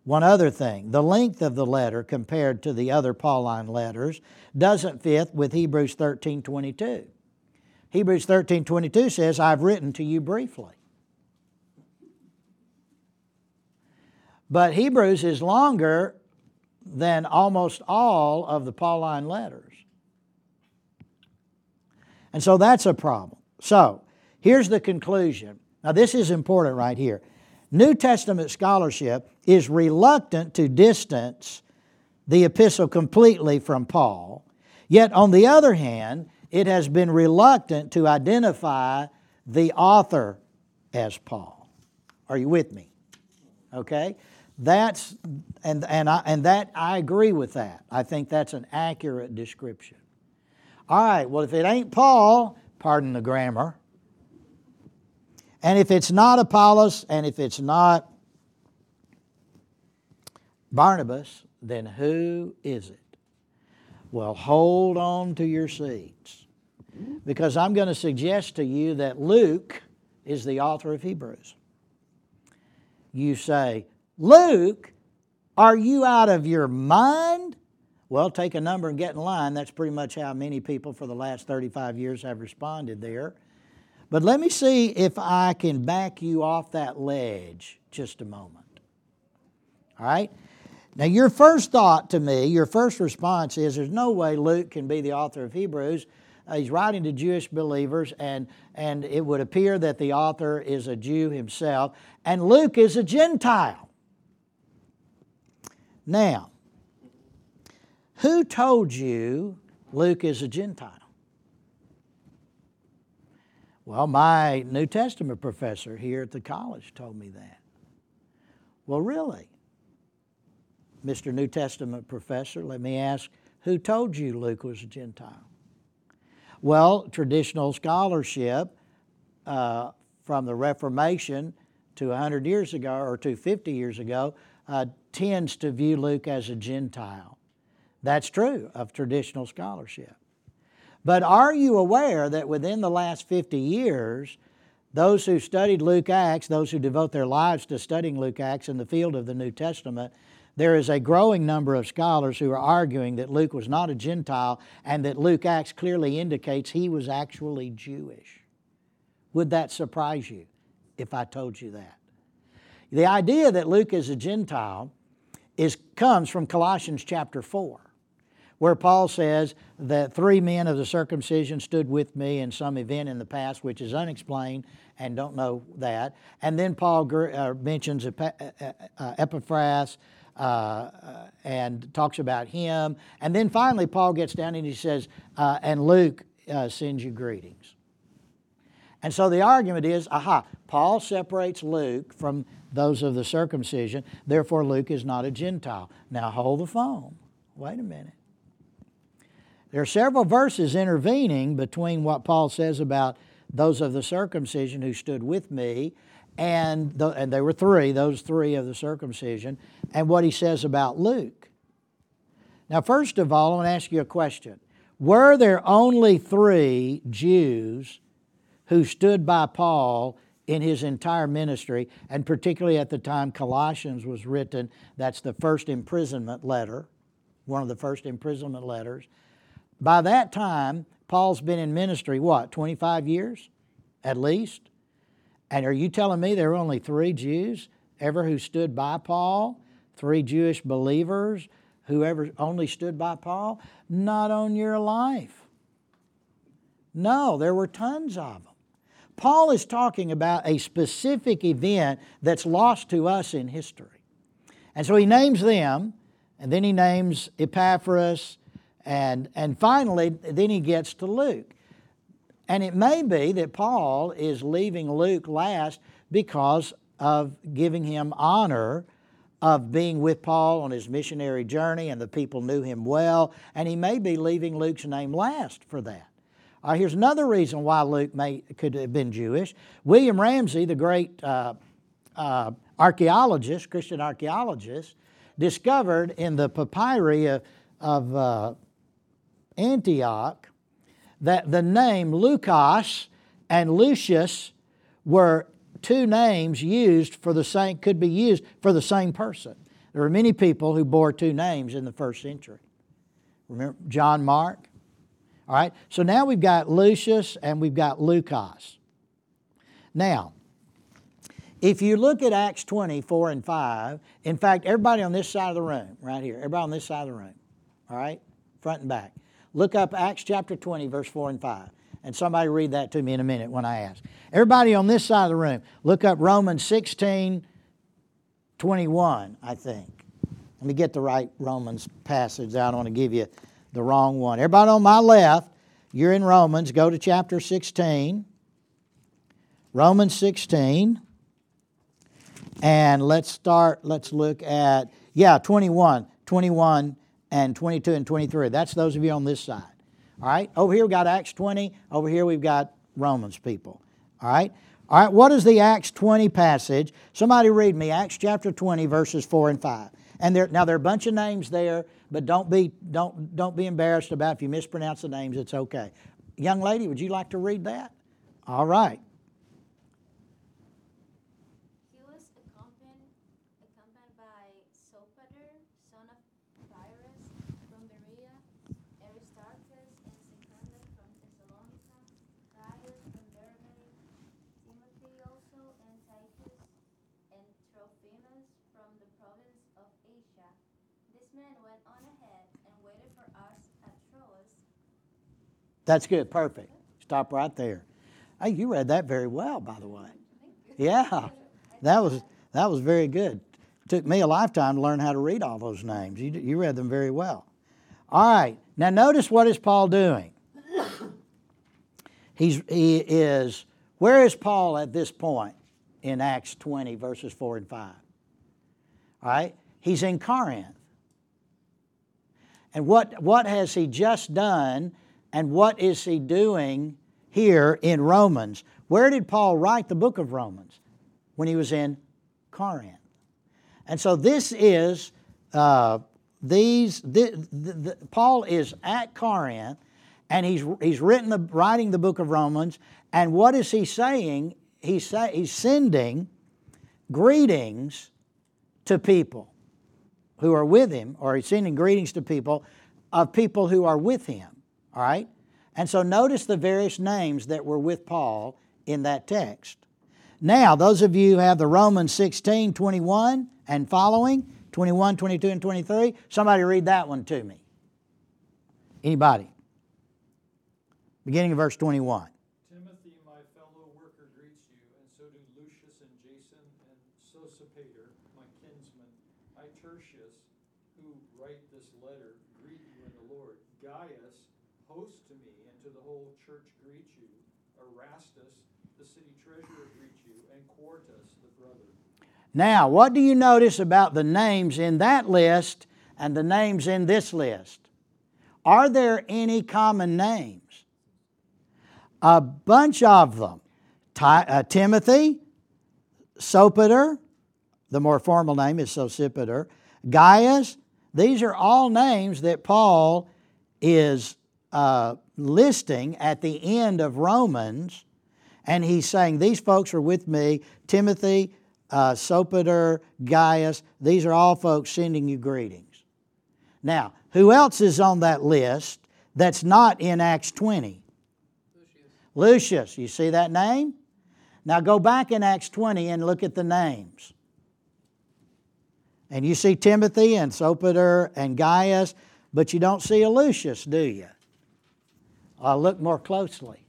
One other thing, the length of the letter compared to the other Pauline letters doesn't fit with Hebrews 13 22. Hebrews 13 22 says, I've written to you briefly. But Hebrews is longer than almost all of the Pauline letters. And so that's a problem. So here's the conclusion. Now, this is important right here. New Testament scholarship is reluctant to distance the epistle completely from Paul, yet, on the other hand, it has been reluctant to identify the author as Paul. Are you with me? Okay? That's and and I and that I agree with that. I think that's an accurate description. All right, well if it ain't Paul, pardon the grammar, and if it's not Apollos and if it's not Barnabas, then who is it? Well, hold on to your seats because I'm going to suggest to you that Luke is the author of Hebrews. You say, Luke, are you out of your mind? Well, take a number and get in line. That's pretty much how many people for the last 35 years have responded there. But let me see if I can back you off that ledge just a moment. All right? Now, your first thought to me, your first response is there's no way Luke can be the author of Hebrews. Uh, he's writing to Jewish believers, and, and it would appear that the author is a Jew himself, and Luke is a Gentile. Now, who told you Luke is a Gentile? Well, my New Testament professor here at the college told me that. Well, really? Mr. New Testament professor, let me ask who told you Luke was a Gentile? Well, traditional scholarship uh, from the Reformation to 100 years ago or to 50 years ago uh, tends to view Luke as a Gentile. That's true of traditional scholarship. But are you aware that within the last 50 years, those who studied Luke Acts, those who devote their lives to studying Luke Acts in the field of the New Testament, there is a growing number of scholars who are arguing that Luke was not a Gentile and that Luke Acts clearly indicates he was actually Jewish. Would that surprise you if I told you that? The idea that Luke is a Gentile is, comes from Colossians chapter 4, where Paul says that three men of the circumcision stood with me in some event in the past which is unexplained and don't know that. And then Paul uh, mentions uh, uh, Epaphras. Uh, and talks about him. And then finally, Paul gets down and he says, uh, and Luke uh, sends you greetings. And so the argument is aha, Paul separates Luke from those of the circumcision. Therefore, Luke is not a Gentile. Now, hold the phone. Wait a minute. There are several verses intervening between what Paul says about those of the circumcision who stood with me, and, the, and there were three, those three of the circumcision, and what he says about Luke. Now, first of all, I want to ask you a question. Were there only three Jews who stood by Paul in his entire ministry, and particularly at the time Colossians was written? That's the first imprisonment letter, one of the first imprisonment letters. By that time, Paul's been in ministry, what, 25 years at least? And are you telling me there were only three Jews ever who stood by Paul? Three Jewish believers who ever only stood by Paul? Not on your life. No, there were tons of them. Paul is talking about a specific event that's lost to us in history. And so he names them, and then he names Epaphras, and, and finally, then he gets to Luke. And it may be that Paul is leaving Luke last because of giving him honor of being with Paul on his missionary journey, and the people knew him well, and he may be leaving Luke's name last for that. Uh, here's another reason why Luke may, could have been Jewish. William Ramsay, the great uh, uh, archaeologist, Christian archaeologist, discovered in the papyri of, of uh, Antioch that the name Lucas and Lucius were two names used for the same could be used for the same person. There were many people who bore two names in the first century. Remember John Mark? All right. So now we've got Lucius and we've got Lucas. Now, if you look at Acts 20, 4 and 5, in fact, everybody on this side of the room, right here, everybody on this side of the room, all right, front and back, Look up Acts chapter 20, verse 4 and 5. And somebody read that to me in a minute when I ask. Everybody on this side of the room, look up Romans 16, 21, I think. Let me get the right Romans passage. I don't want to give you the wrong one. Everybody on my left, you're in Romans. Go to chapter 16. Romans 16. And let's start, let's look at, yeah, 21. 21 and 22 and 23. That's those of you on this side. All right? Over here we've got Acts 20. Over here we've got Romans people. All right? All right, what is the Acts 20 passage? Somebody read me Acts chapter 20, verses 4 and 5. And there, now there are a bunch of names there, but don't be, don't, don't be embarrassed about if you mispronounce the names, it's okay. Young lady, would you like to read that? All right. That's good. Perfect. Stop right there. Hey, you read that very well, by the way. Yeah, that was that was very good. Took me a lifetime to learn how to read all those names. You, you read them very well. All right. Now notice what is Paul doing? He's he is where is Paul at this point in Acts 20 verses 4 and 5? All right? He's in Corinth. And what what has he just done? And what is he doing here in Romans? Where did Paul write the book of Romans? When he was in Corinth. And so this is, uh, these, the, the, the, Paul is at Corinth and he's, he's written the, writing the book of Romans. And what is he saying? He's, say, he's sending greetings to people who are with him, or he's sending greetings to people of people who are with him. All right? And so notice the various names that were with Paul in that text. Now, those of you who have the Romans 16, 21 and following, 21, 22, and 23, somebody read that one to me. Anybody? Beginning of verse 21. Now, what do you notice about the names in that list and the names in this list? Are there any common names? A bunch of them. uh, Timothy, Sopater, the more formal name is Sosipater, Gaius, These are all names that Paul is uh, listing at the end of Romans, and he's saying, These folks are with me Timothy, uh, Sopater, Gaius. These are all folks sending you greetings. Now, who else is on that list that's not in Acts 20? Lucius. Lucius. You see that name? Now go back in Acts 20 and look at the names. And you see Timothy and Sopater and Gaius, but you don't see a Lucius, do you? Uh, look more closely.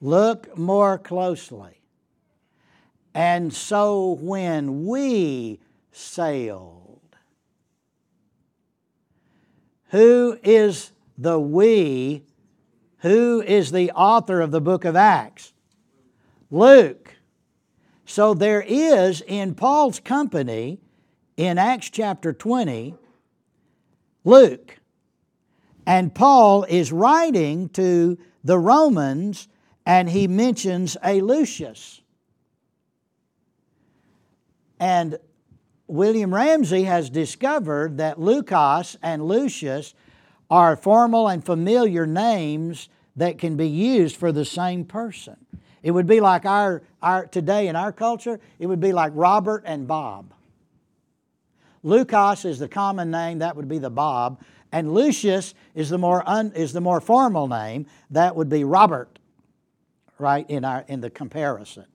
Look more closely. And so when we sailed, who is the we? Who is the author of the book of Acts? Luke. So there is in Paul's company in Acts chapter 20 Luke. And Paul is writing to the Romans and he mentions a Lucius. And William Ramsay has discovered that Lucas and Lucius are formal and familiar names that can be used for the same person. It would be like our, our today in our culture, it would be like Robert and Bob. Lucas is the common name, that would be the Bob, and Lucius is the more un, is the more formal name, that would be Robert, right in our in the comparison.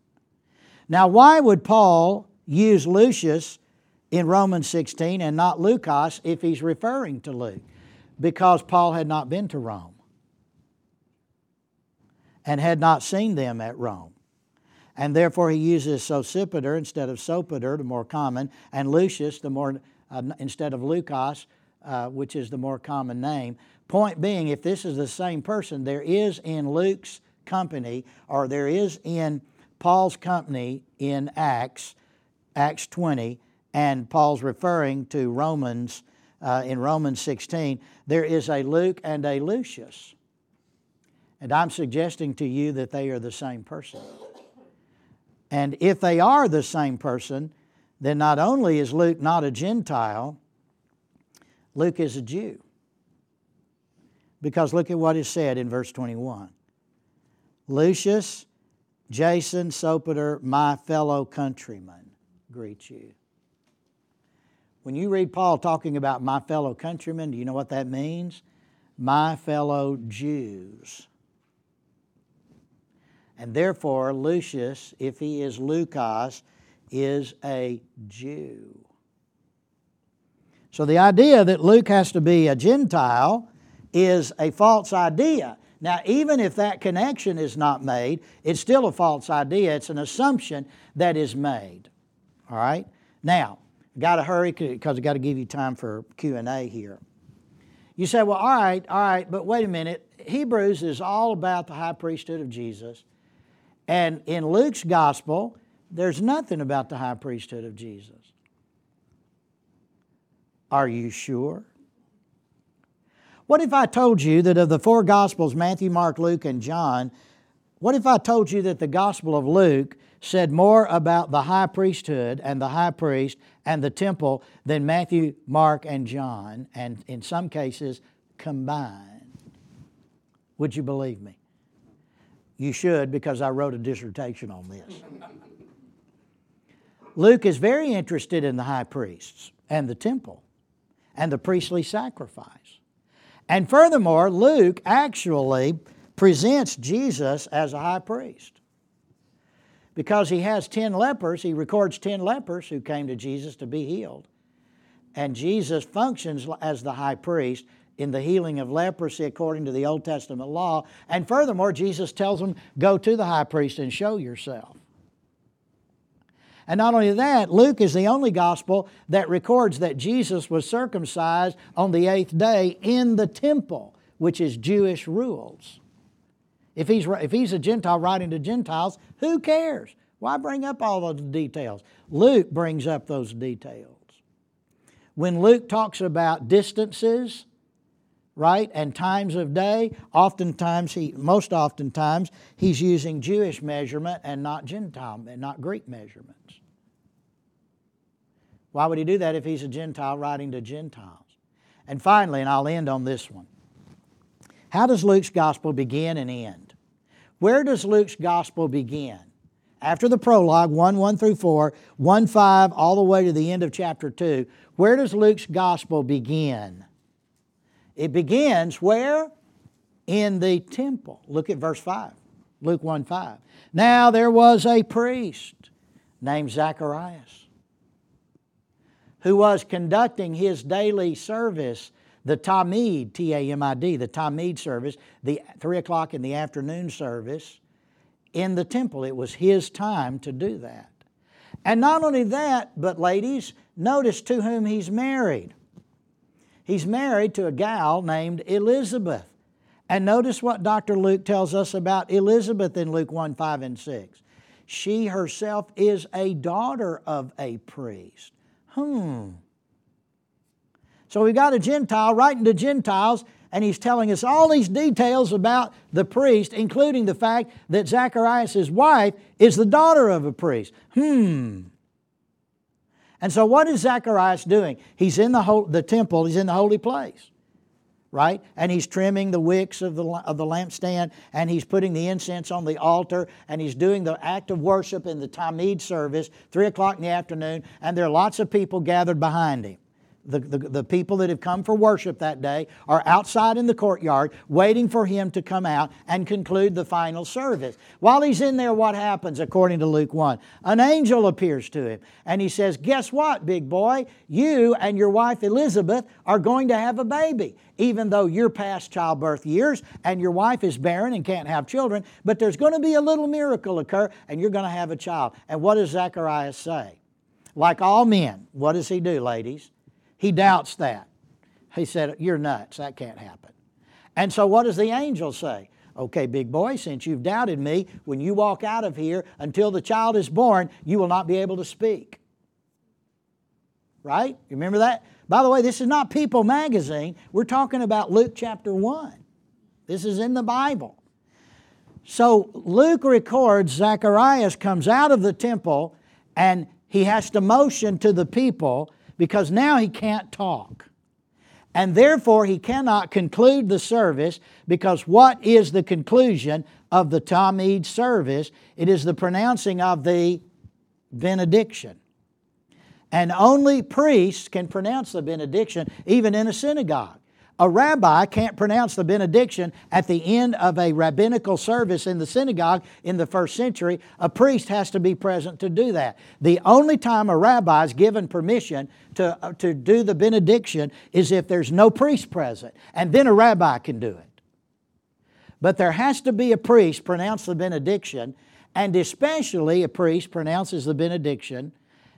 Now, why would Paul use Lucius in Romans 16 and not Lucas if he's referring to Luke? Because Paul had not been to Rome and had not seen them at Rome. And therefore he uses Sosipater instead of Sopater, the more common, and Lucius, the more, uh, instead of Lucas, uh, which is the more common name. Point being, if this is the same person, there is in Luke's company, or there is in Paul's company in Acts, Acts 20, and Paul's referring to Romans, uh, in Romans 16, there is a Luke and a Lucius. And I'm suggesting to you that they are the same person. And if they are the same person, then not only is Luke not a Gentile, Luke is a Jew. Because look at what is said in verse 21 Lucius, Jason, Sopater, my fellow countrymen, greet you. When you read Paul talking about my fellow countrymen, do you know what that means? My fellow Jews. And therefore, Lucius, if he is Lucas, is a Jew. So the idea that Luke has to be a Gentile is a false idea. Now, even if that connection is not made, it's still a false idea. It's an assumption that is made. All right? Now, got to hurry because I've got to give you time for Q&A here. You say, well, all right, all right, but wait a minute. Hebrews is all about the high priesthood of Jesus. And in Luke's gospel, there's nothing about the high priesthood of Jesus. Are you sure? What if I told you that of the four gospels, Matthew, Mark, Luke, and John, what if I told you that the gospel of Luke said more about the high priesthood and the high priest and the temple than Matthew, Mark, and John, and in some cases combined? Would you believe me? You should, because I wrote a dissertation on this. Luke is very interested in the high priests and the temple and the priestly sacrifice. And furthermore, Luke actually presents Jesus as a high priest. Because he has 10 lepers, he records 10 lepers who came to Jesus to be healed. And Jesus functions as the high priest in the healing of leprosy according to the Old Testament law. And furthermore, Jesus tells them, go to the high priest and show yourself. And not only that, Luke is the only gospel that records that Jesus was circumcised on the eighth day in the temple, which is Jewish rules. If he's, if he's a Gentile writing to Gentiles, who cares? Why bring up all those details? Luke brings up those details. When Luke talks about distances, right? And times of day, oftentimes he most oftentimes he's using Jewish measurement and not Gentile and not Greek measurements. Why would he do that if he's a Gentile writing to Gentiles? And finally, and I'll end on this one. How does Luke's gospel begin and end? Where does Luke's gospel begin? After the prologue, 1 1 through 4, 1 5, all the way to the end of chapter 2, where does Luke's gospel begin? It begins where? In the temple. Look at verse 5. Luke 1 5. Now there was a priest named Zacharias who was conducting his daily service, the Tamid, T A M I D, the Tamid service, the 3 o'clock in the afternoon service in the temple. It was his time to do that. And not only that, but ladies, notice to whom he's married. He's married to a gal named Elizabeth. And notice what Dr. Luke tells us about Elizabeth in Luke 1 5 and 6. She herself is a daughter of a priest. Hmm. So we got a Gentile writing to Gentiles, and he's telling us all these details about the priest, including the fact that Zacharias' wife is the daughter of a priest. Hmm. And so, what is Zacharias doing? He's in the, whole, the temple, he's in the holy place right? And he's trimming the wicks of the, of the lampstand, and he's putting the incense on the altar, and he's doing the act of worship in the Tamid service, 3 o'clock in the afternoon, and there are lots of people gathered behind him the, the, the, people that have come for worship that day are outside in the courtyard waiting for him to come out and conclude the final service. While he's in there, what happens according to Luke 1? An angel appears to him and he says, Guess what, big boy? You and your wife Elizabeth are going to have a baby, even though you're past childbirth years and your wife is barren and can't have children. But there's going to be a little miracle occur and you're going to have a child. And what does Zacharias say? Like all men, what does he do, ladies? He doubts that. He said, You're nuts. That can't happen. And so, what does the angel say? Okay, big boy, since you've doubted me, when you walk out of here until the child is born, you will not be able to speak. Right? You remember that? By the way, this is not People magazine. We're talking about Luke chapter 1. This is in the Bible. So Luke records Zacharias comes out of the temple and he has to motion to the people because now he can't talk. And therefore, he cannot conclude the service because what is the conclusion of the Tamid service? It is the pronouncing of the benediction. And only priests can pronounce the benediction, even in a synagogue. A rabbi can't pronounce the benediction at the end of a rabbinical service in the synagogue in the first century. A priest has to be present to do that. The only time a rabbi is given permission to, uh, to do the benediction is if there's no priest present, and then a rabbi can do it. But there has to be a priest pronounce the benediction, and especially a priest pronounces the benediction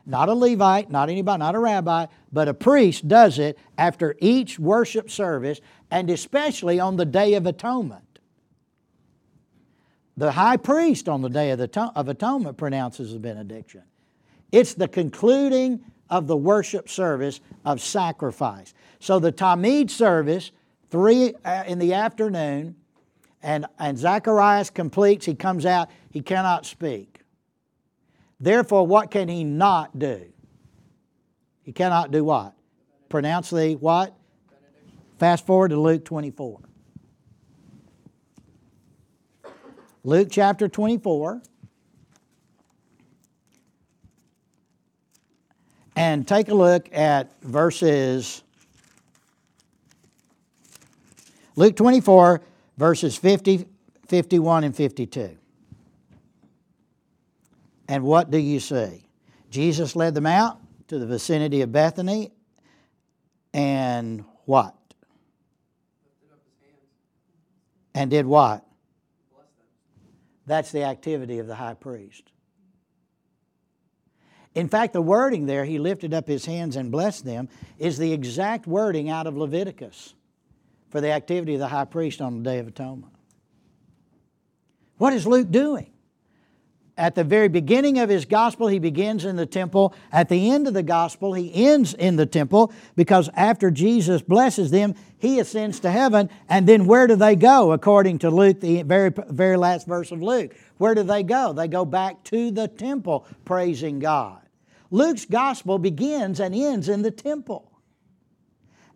not a Levite, not anybody, not a rabbi, but a priest does it after each worship service and especially on the Day of Atonement. The high priest on the Day of, the, of Atonement pronounces the benediction. It's the concluding of the worship service of sacrifice. So the Tamid service, three uh, in the afternoon, and, and Zacharias completes, he comes out, he cannot speak. Therefore, what can he not do? He cannot do what? Pronounce the what? Fast forward to Luke 24. Luke chapter 24. And take a look at verses, Luke 24, verses 50, 51, and 52. And what do you see? Jesus led them out to the vicinity of Bethany and what? And did what? That's the activity of the high priest. In fact, the wording there, he lifted up his hands and blessed them, is the exact wording out of Leviticus for the activity of the high priest on the Day of Atonement. What is Luke doing? At the very beginning of his gospel, he begins in the temple. At the end of the gospel, he ends in the temple because after Jesus blesses them, he ascends to heaven. And then where do they go, according to Luke, the very, very last verse of Luke? Where do they go? They go back to the temple, praising God. Luke's gospel begins and ends in the temple.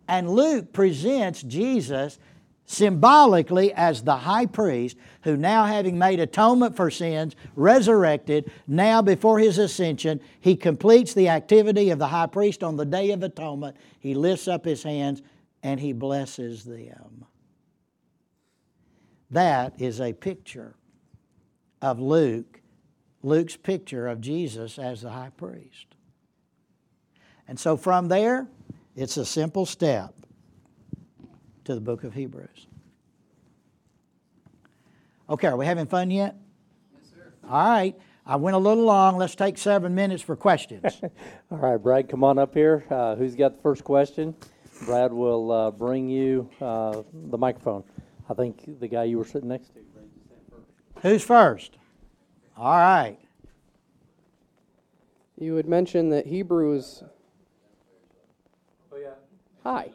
And Luke presents Jesus symbolically as the high priest who, now having made atonement for sins, resurrected, now before his ascension, he completes the activity of the high priest on the day of atonement. He lifts up his hands and he blesses them. That is a picture of Luke, Luke's picture of Jesus as the high priest. And so from there, it's a simple step to the book of Hebrews. Okay, are we having fun yet? Yes, sir. All right. I went a little long. Let's take seven minutes for questions. All right, Brad, come on up here. Uh, who's got the first question? Brad will uh, bring you uh, the microphone. I think the guy you were sitting next to. Who's first? All right. You had mentioned that Hebrews. Oh, yeah. Hi.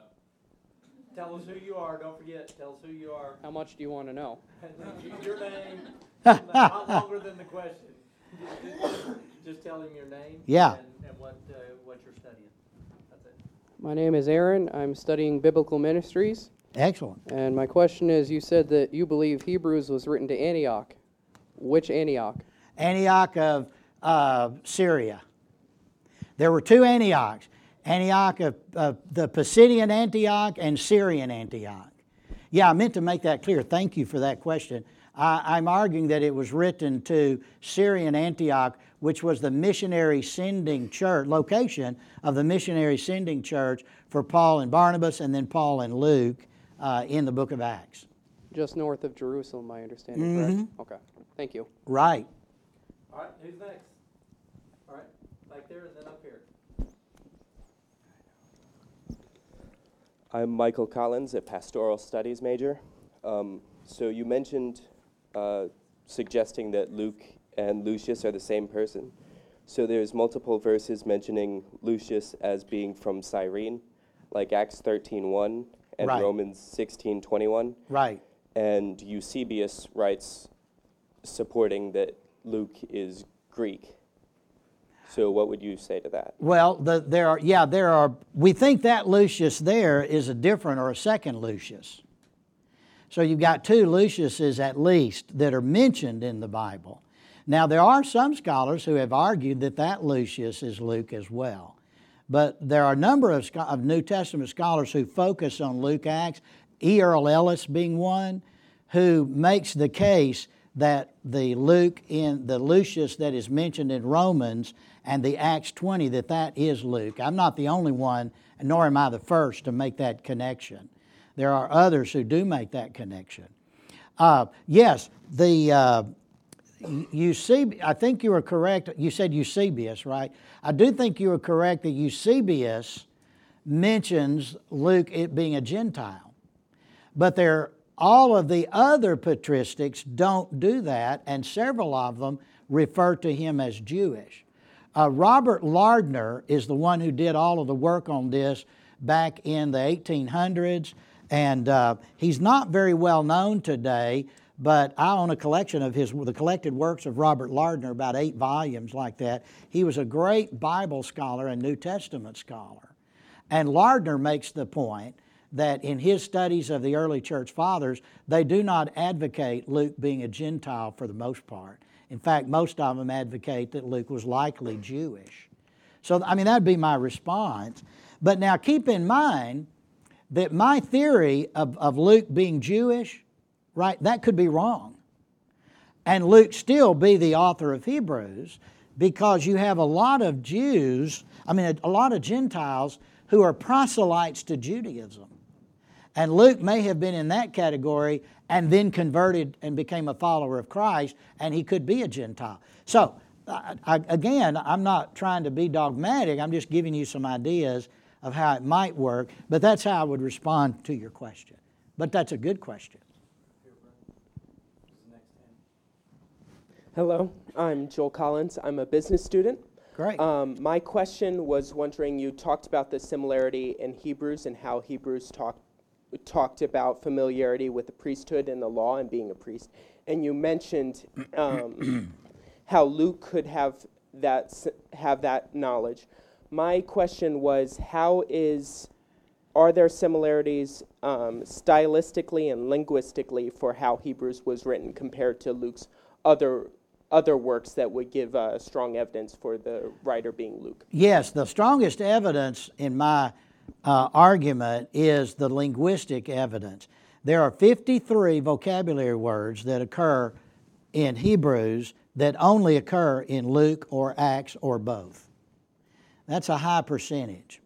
Tell us who you are. Don't forget. Tell us who you are. How much do you want to know? Use your name. Not longer than the question. Just, just, just tell him your name. Yeah. And, and what, uh, what you're studying. That's it. My name is Aaron. I'm studying biblical ministries. Excellent. And my question is you said that you believe Hebrews was written to Antioch. Which Antioch? Antioch of uh, Syria. There were two Antiochs Antioch of uh, the Pisidian Antioch and Syrian Antioch. Yeah, I meant to make that clear. Thank you for that question. I, I'm arguing that it was written to Syrian Antioch, which was the missionary sending church, location of the missionary sending church for Paul and Barnabas and then Paul and Luke uh, in the book of Acts. Just north of Jerusalem, I understand. Correct? Okay. Thank you. Right. All right, who's next? All right, back there and then up here. I'm Michael Collins, a pastoral studies major. Um, so you mentioned uh, suggesting that Luke and Lucius are the same person. So there's multiple verses mentioning Lucius as being from Cyrene, like Acts 13:1 and Right. Romans 16:21, Right. and Eusebius writes supporting that Luke is Greek. So what would you say to that? Well, the, there are, yeah, there are, we think that Lucius there is a different or a second Lucius. So you've got two Luciuses at least that are mentioned in the Bible. Now, there are some scholars who have argued that that Lucius is Luke as well. But there are a number of, of New Testament scholars who focus on Luke Acts, E. Earl Ellis being one, who makes the case that the Luke in the Lucius that is mentioned in Romans and the Acts 20 that that is Luke. I'm not the only one, nor am I the first to make that connection. There are others who do make that connection. Uh, yes, the uh, Eusebius, I think you were correct. You said Eusebius, right? I do think you were correct that Eusebius mentions Luke being a Gentile. But there, all of the other patristics don't do that, and several of them refer to him as Jewish. Uh, Robert Lardner is the one who did all of the work on this back in the 1800s, and uh, he's not very well known today. But I own a collection of his, the collected works of Robert Lardner, about eight volumes like that. He was a great Bible scholar and New Testament scholar. And Lardner makes the point that in his studies of the early church fathers, they do not advocate Luke being a Gentile for the most part. In fact, most of them advocate that Luke was likely Jewish. So, I mean, that'd be my response. But now keep in mind that my theory of, of Luke being Jewish, right, that could be wrong. And Luke still be the author of Hebrews because you have a lot of Jews, I mean, a, a lot of Gentiles who are proselytes to Judaism. And Luke may have been in that category and then converted and became a follower of Christ, and he could be a Gentile. So, I, I, again, I'm not trying to be dogmatic, I'm just giving you some ideas of how it might work, but that's how I would respond to your question. But that's a good question. Hello, I'm Joel Collins. I'm a business student. Great. Um, my question was wondering you talked about the similarity in Hebrews and how Hebrews talk, talked about familiarity with the priesthood and the law and being a priest. And you mentioned um, how Luke could have that have that knowledge. My question was, how is are there similarities um, stylistically and linguistically for how Hebrews was written compared to Luke's other other works that would give uh, strong evidence for the writer being Luke? Yes, the strongest evidence in my uh, argument is the linguistic evidence. There are 53 vocabulary words that occur in Hebrews that only occur in Luke or Acts or both. That's a high percentage.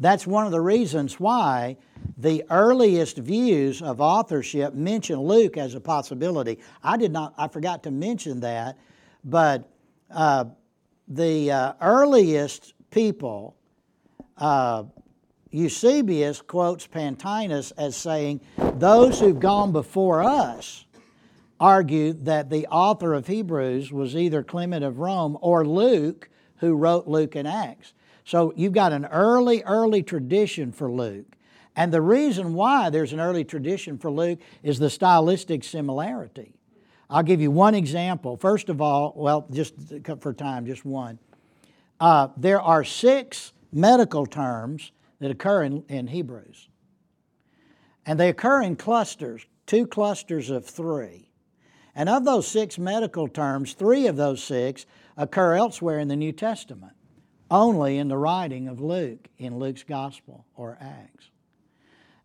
That's one of the reasons why the earliest views of authorship mention Luke as a possibility. I did not, I forgot to mention that, but uh, the uh, earliest people, uh, Eusebius quotes Pantaenus as saying, Those who've gone before us argue that the author of Hebrews was either Clement of Rome or Luke, who wrote Luke and Acts. So you've got an early, early tradition for Luke. And the reason why there's an early tradition for Luke is the stylistic similarity. I'll give you one example. First of all, well, just for time, just one. Uh, there are six medical terms that occur in, in Hebrews. And they occur in clusters, two clusters of three. And of those six medical terms, three of those six occur elsewhere in the New Testament, only in the writing of Luke, in Luke's Gospel or Acts.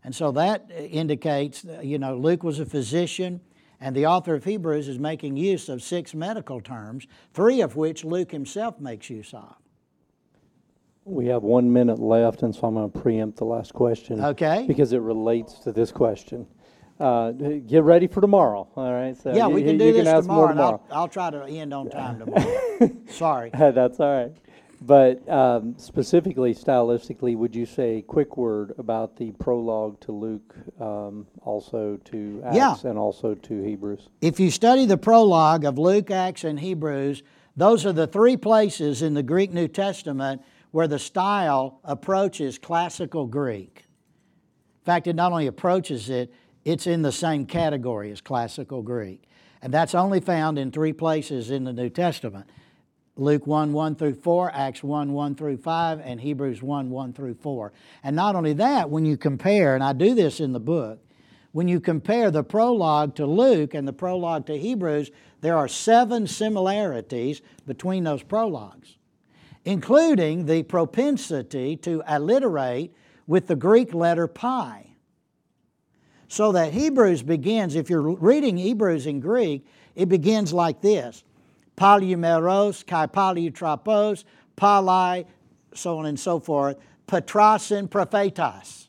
And so that indicates, you know, Luke was a physician, and the author of Hebrews is making use of six medical terms, three of which Luke himself makes use of. We have one minute left, and so I'm going to preempt the last question. Okay. Because it relates to this question. Uh, get ready for tomorrow, all right? So Yeah, you- we can you do this ask more tomorrow, and I'll, I'll try to end on time tomorrow. Sorry. That's all right. But um, specifically, stylistically, would you say a quick word about the prologue to Luke, um, also to Acts, Yeah. and also to Hebrews? If you study the prologue of Luke, Acts, and Hebrews, those are the three places in the Greek New Testament where the style approaches classical Greek. In fact, it not only approaches it, it's in the same category as classical Greek. And that's only found in three places in the New Testament Luke 1 1 through 4, Acts 1 1 through 5, and Hebrews 1 1 through 4. And not only that, when you compare, and I do this in the book, when you compare the prologue to Luke and the prologue to Hebrews, there are seven similarities between those prologues, including the propensity to alliterate with the Greek letter pi. So that Hebrews begins, if you're reading Hebrews in Greek, it begins like this Palumeros, kai palutrapos, palai, so on and so forth, patrasin prophetas.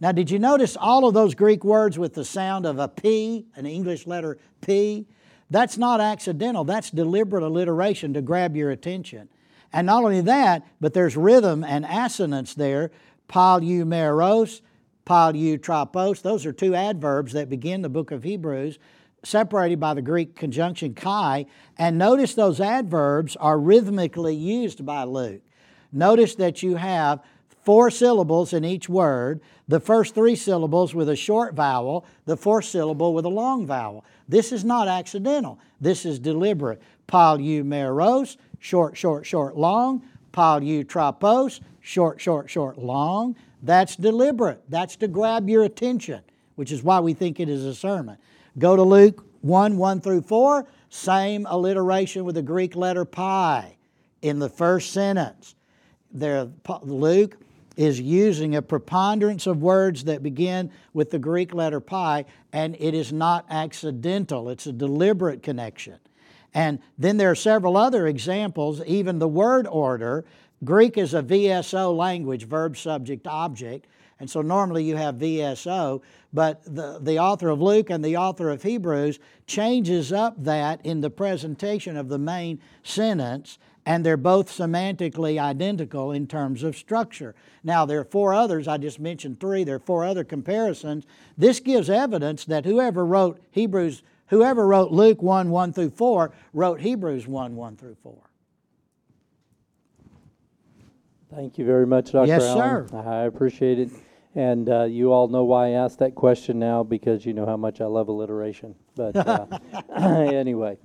Now, did you notice all of those Greek words with the sound of a P, an English letter P? That's not accidental, that's deliberate alliteration to grab your attention. And not only that, but there's rhythm and assonance there. Palumeros, palutrapos, those are two adverbs that begin the book of Hebrews, separated by the Greek conjunction kai. And notice those adverbs are rhythmically used by Luke. Notice that you have four syllables in each word, the first three syllables with a short vowel, the fourth syllable with a long vowel. This is not accidental. This is deliberate. Palumeros, short, short, short, long. Palutrapos, short, short, short, long. That's deliberate. That's to grab your attention, which is why we think it is a sermon. Go to Luke 1 1 through 4, same alliteration with the Greek letter pi in the first sentence. There, Luke is using a preponderance of words that begin with the Greek letter pi, and it is not accidental, it's a deliberate connection. And then there are several other examples, even the word order. Greek is a VSO language, verb, subject, object. And so normally you have VSO, but the, the author of Luke and the author of Hebrews changes up that in the presentation of the main sentence, and they're both semantically identical in terms of structure. Now, there are four others, I just mentioned three, there are four other comparisons. This gives evidence that whoever wrote Hebrews, whoever wrote Luke 1 1 through 4, wrote Hebrews 1 1 through 4. Thank you very much, Dr. Yes, Allen. sir. I appreciate it. And uh, you all know why I asked that question now because you know how much I love alliteration. But uh, anyway,